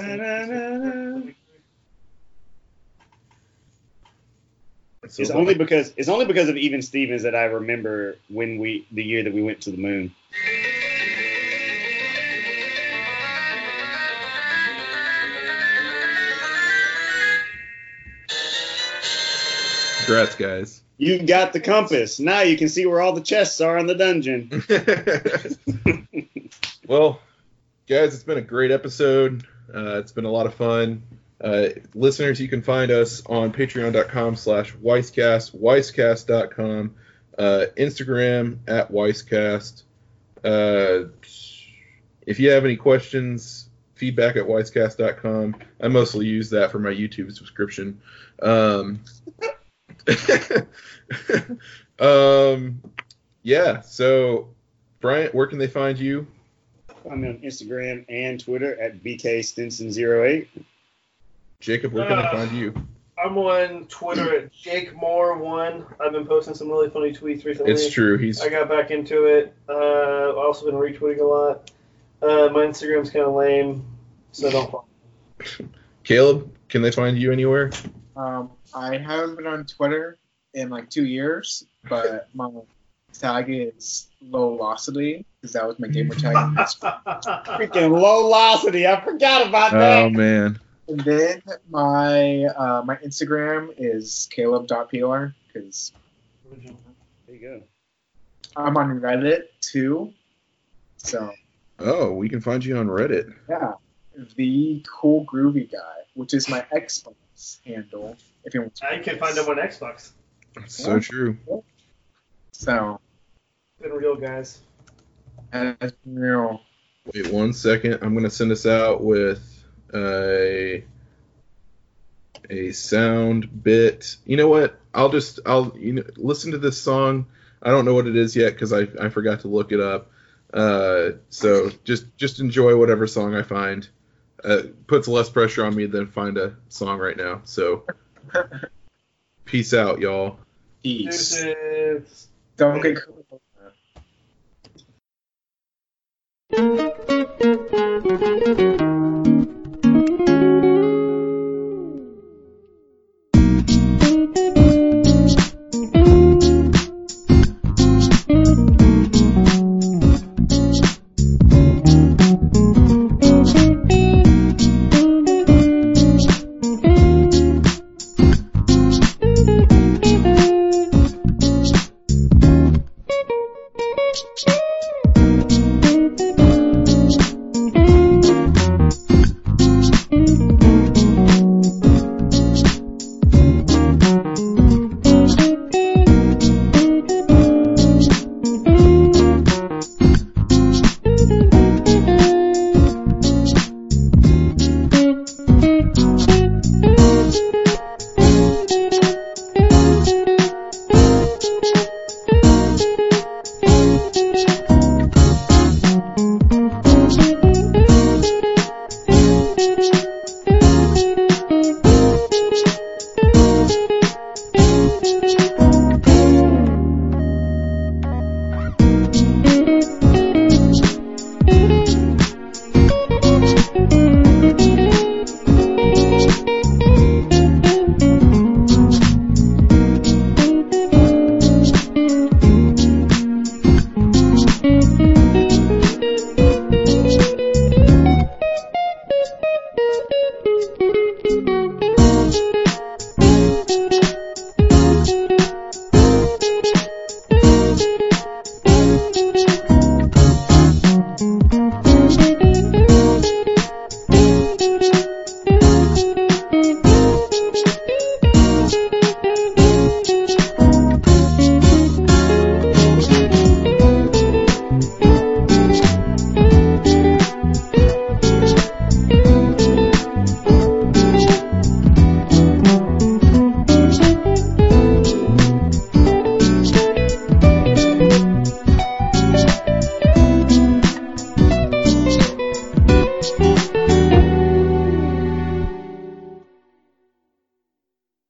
So It's only because it's only because of Even Stevens that I remember when we the year that we went to the moon. Congrats, guys. You got the compass. Now you can see where all the chests are in the dungeon. well, guys, it's been a great episode. Uh, it's been a lot of fun. Uh, listeners, you can find us on patreon.com slash weisscast, weisscast.com, uh, Instagram at weisscast. Uh, if you have any questions, feedback at weisscast.com. I mostly use that for my YouTube subscription. Um, um, yeah, so Bryant, where can they find you? I'm on Instagram and Twitter at BK Stinson08. Jacob, where can they Uh, find you? I'm on Twitter at Jake Moore one. I've been posting some really funny tweets recently. It's true. He's I got back into it. Uh, I've also been retweeting a lot. Uh, my Instagram's kind of lame, so don't follow. Caleb. Can they find you anywhere? Um, I haven't been on Twitter in like two years, but my tag is Lowlocity because that was my gamer tag. in high school. Freaking lowlocity. I forgot about that. Oh man. and then my uh, my Instagram is caleb.pr because There you go. I'm on Reddit too. So Oh, we can find you on Reddit. yeah, the cool groovy guy, which is my Xbox handle. If you want to. I can find them on Xbox. That's so true. So Been real, guys. as real. Wait one second. I'm gonna send us out with a a sound bit. You know what? I'll just I'll you know listen to this song. I don't know what it is yet because I I forgot to look it up. Uh, so just just enjoy whatever song I find. Uh, puts less pressure on me than find a song right now. So peace out, y'all. Peace. Don't get cool.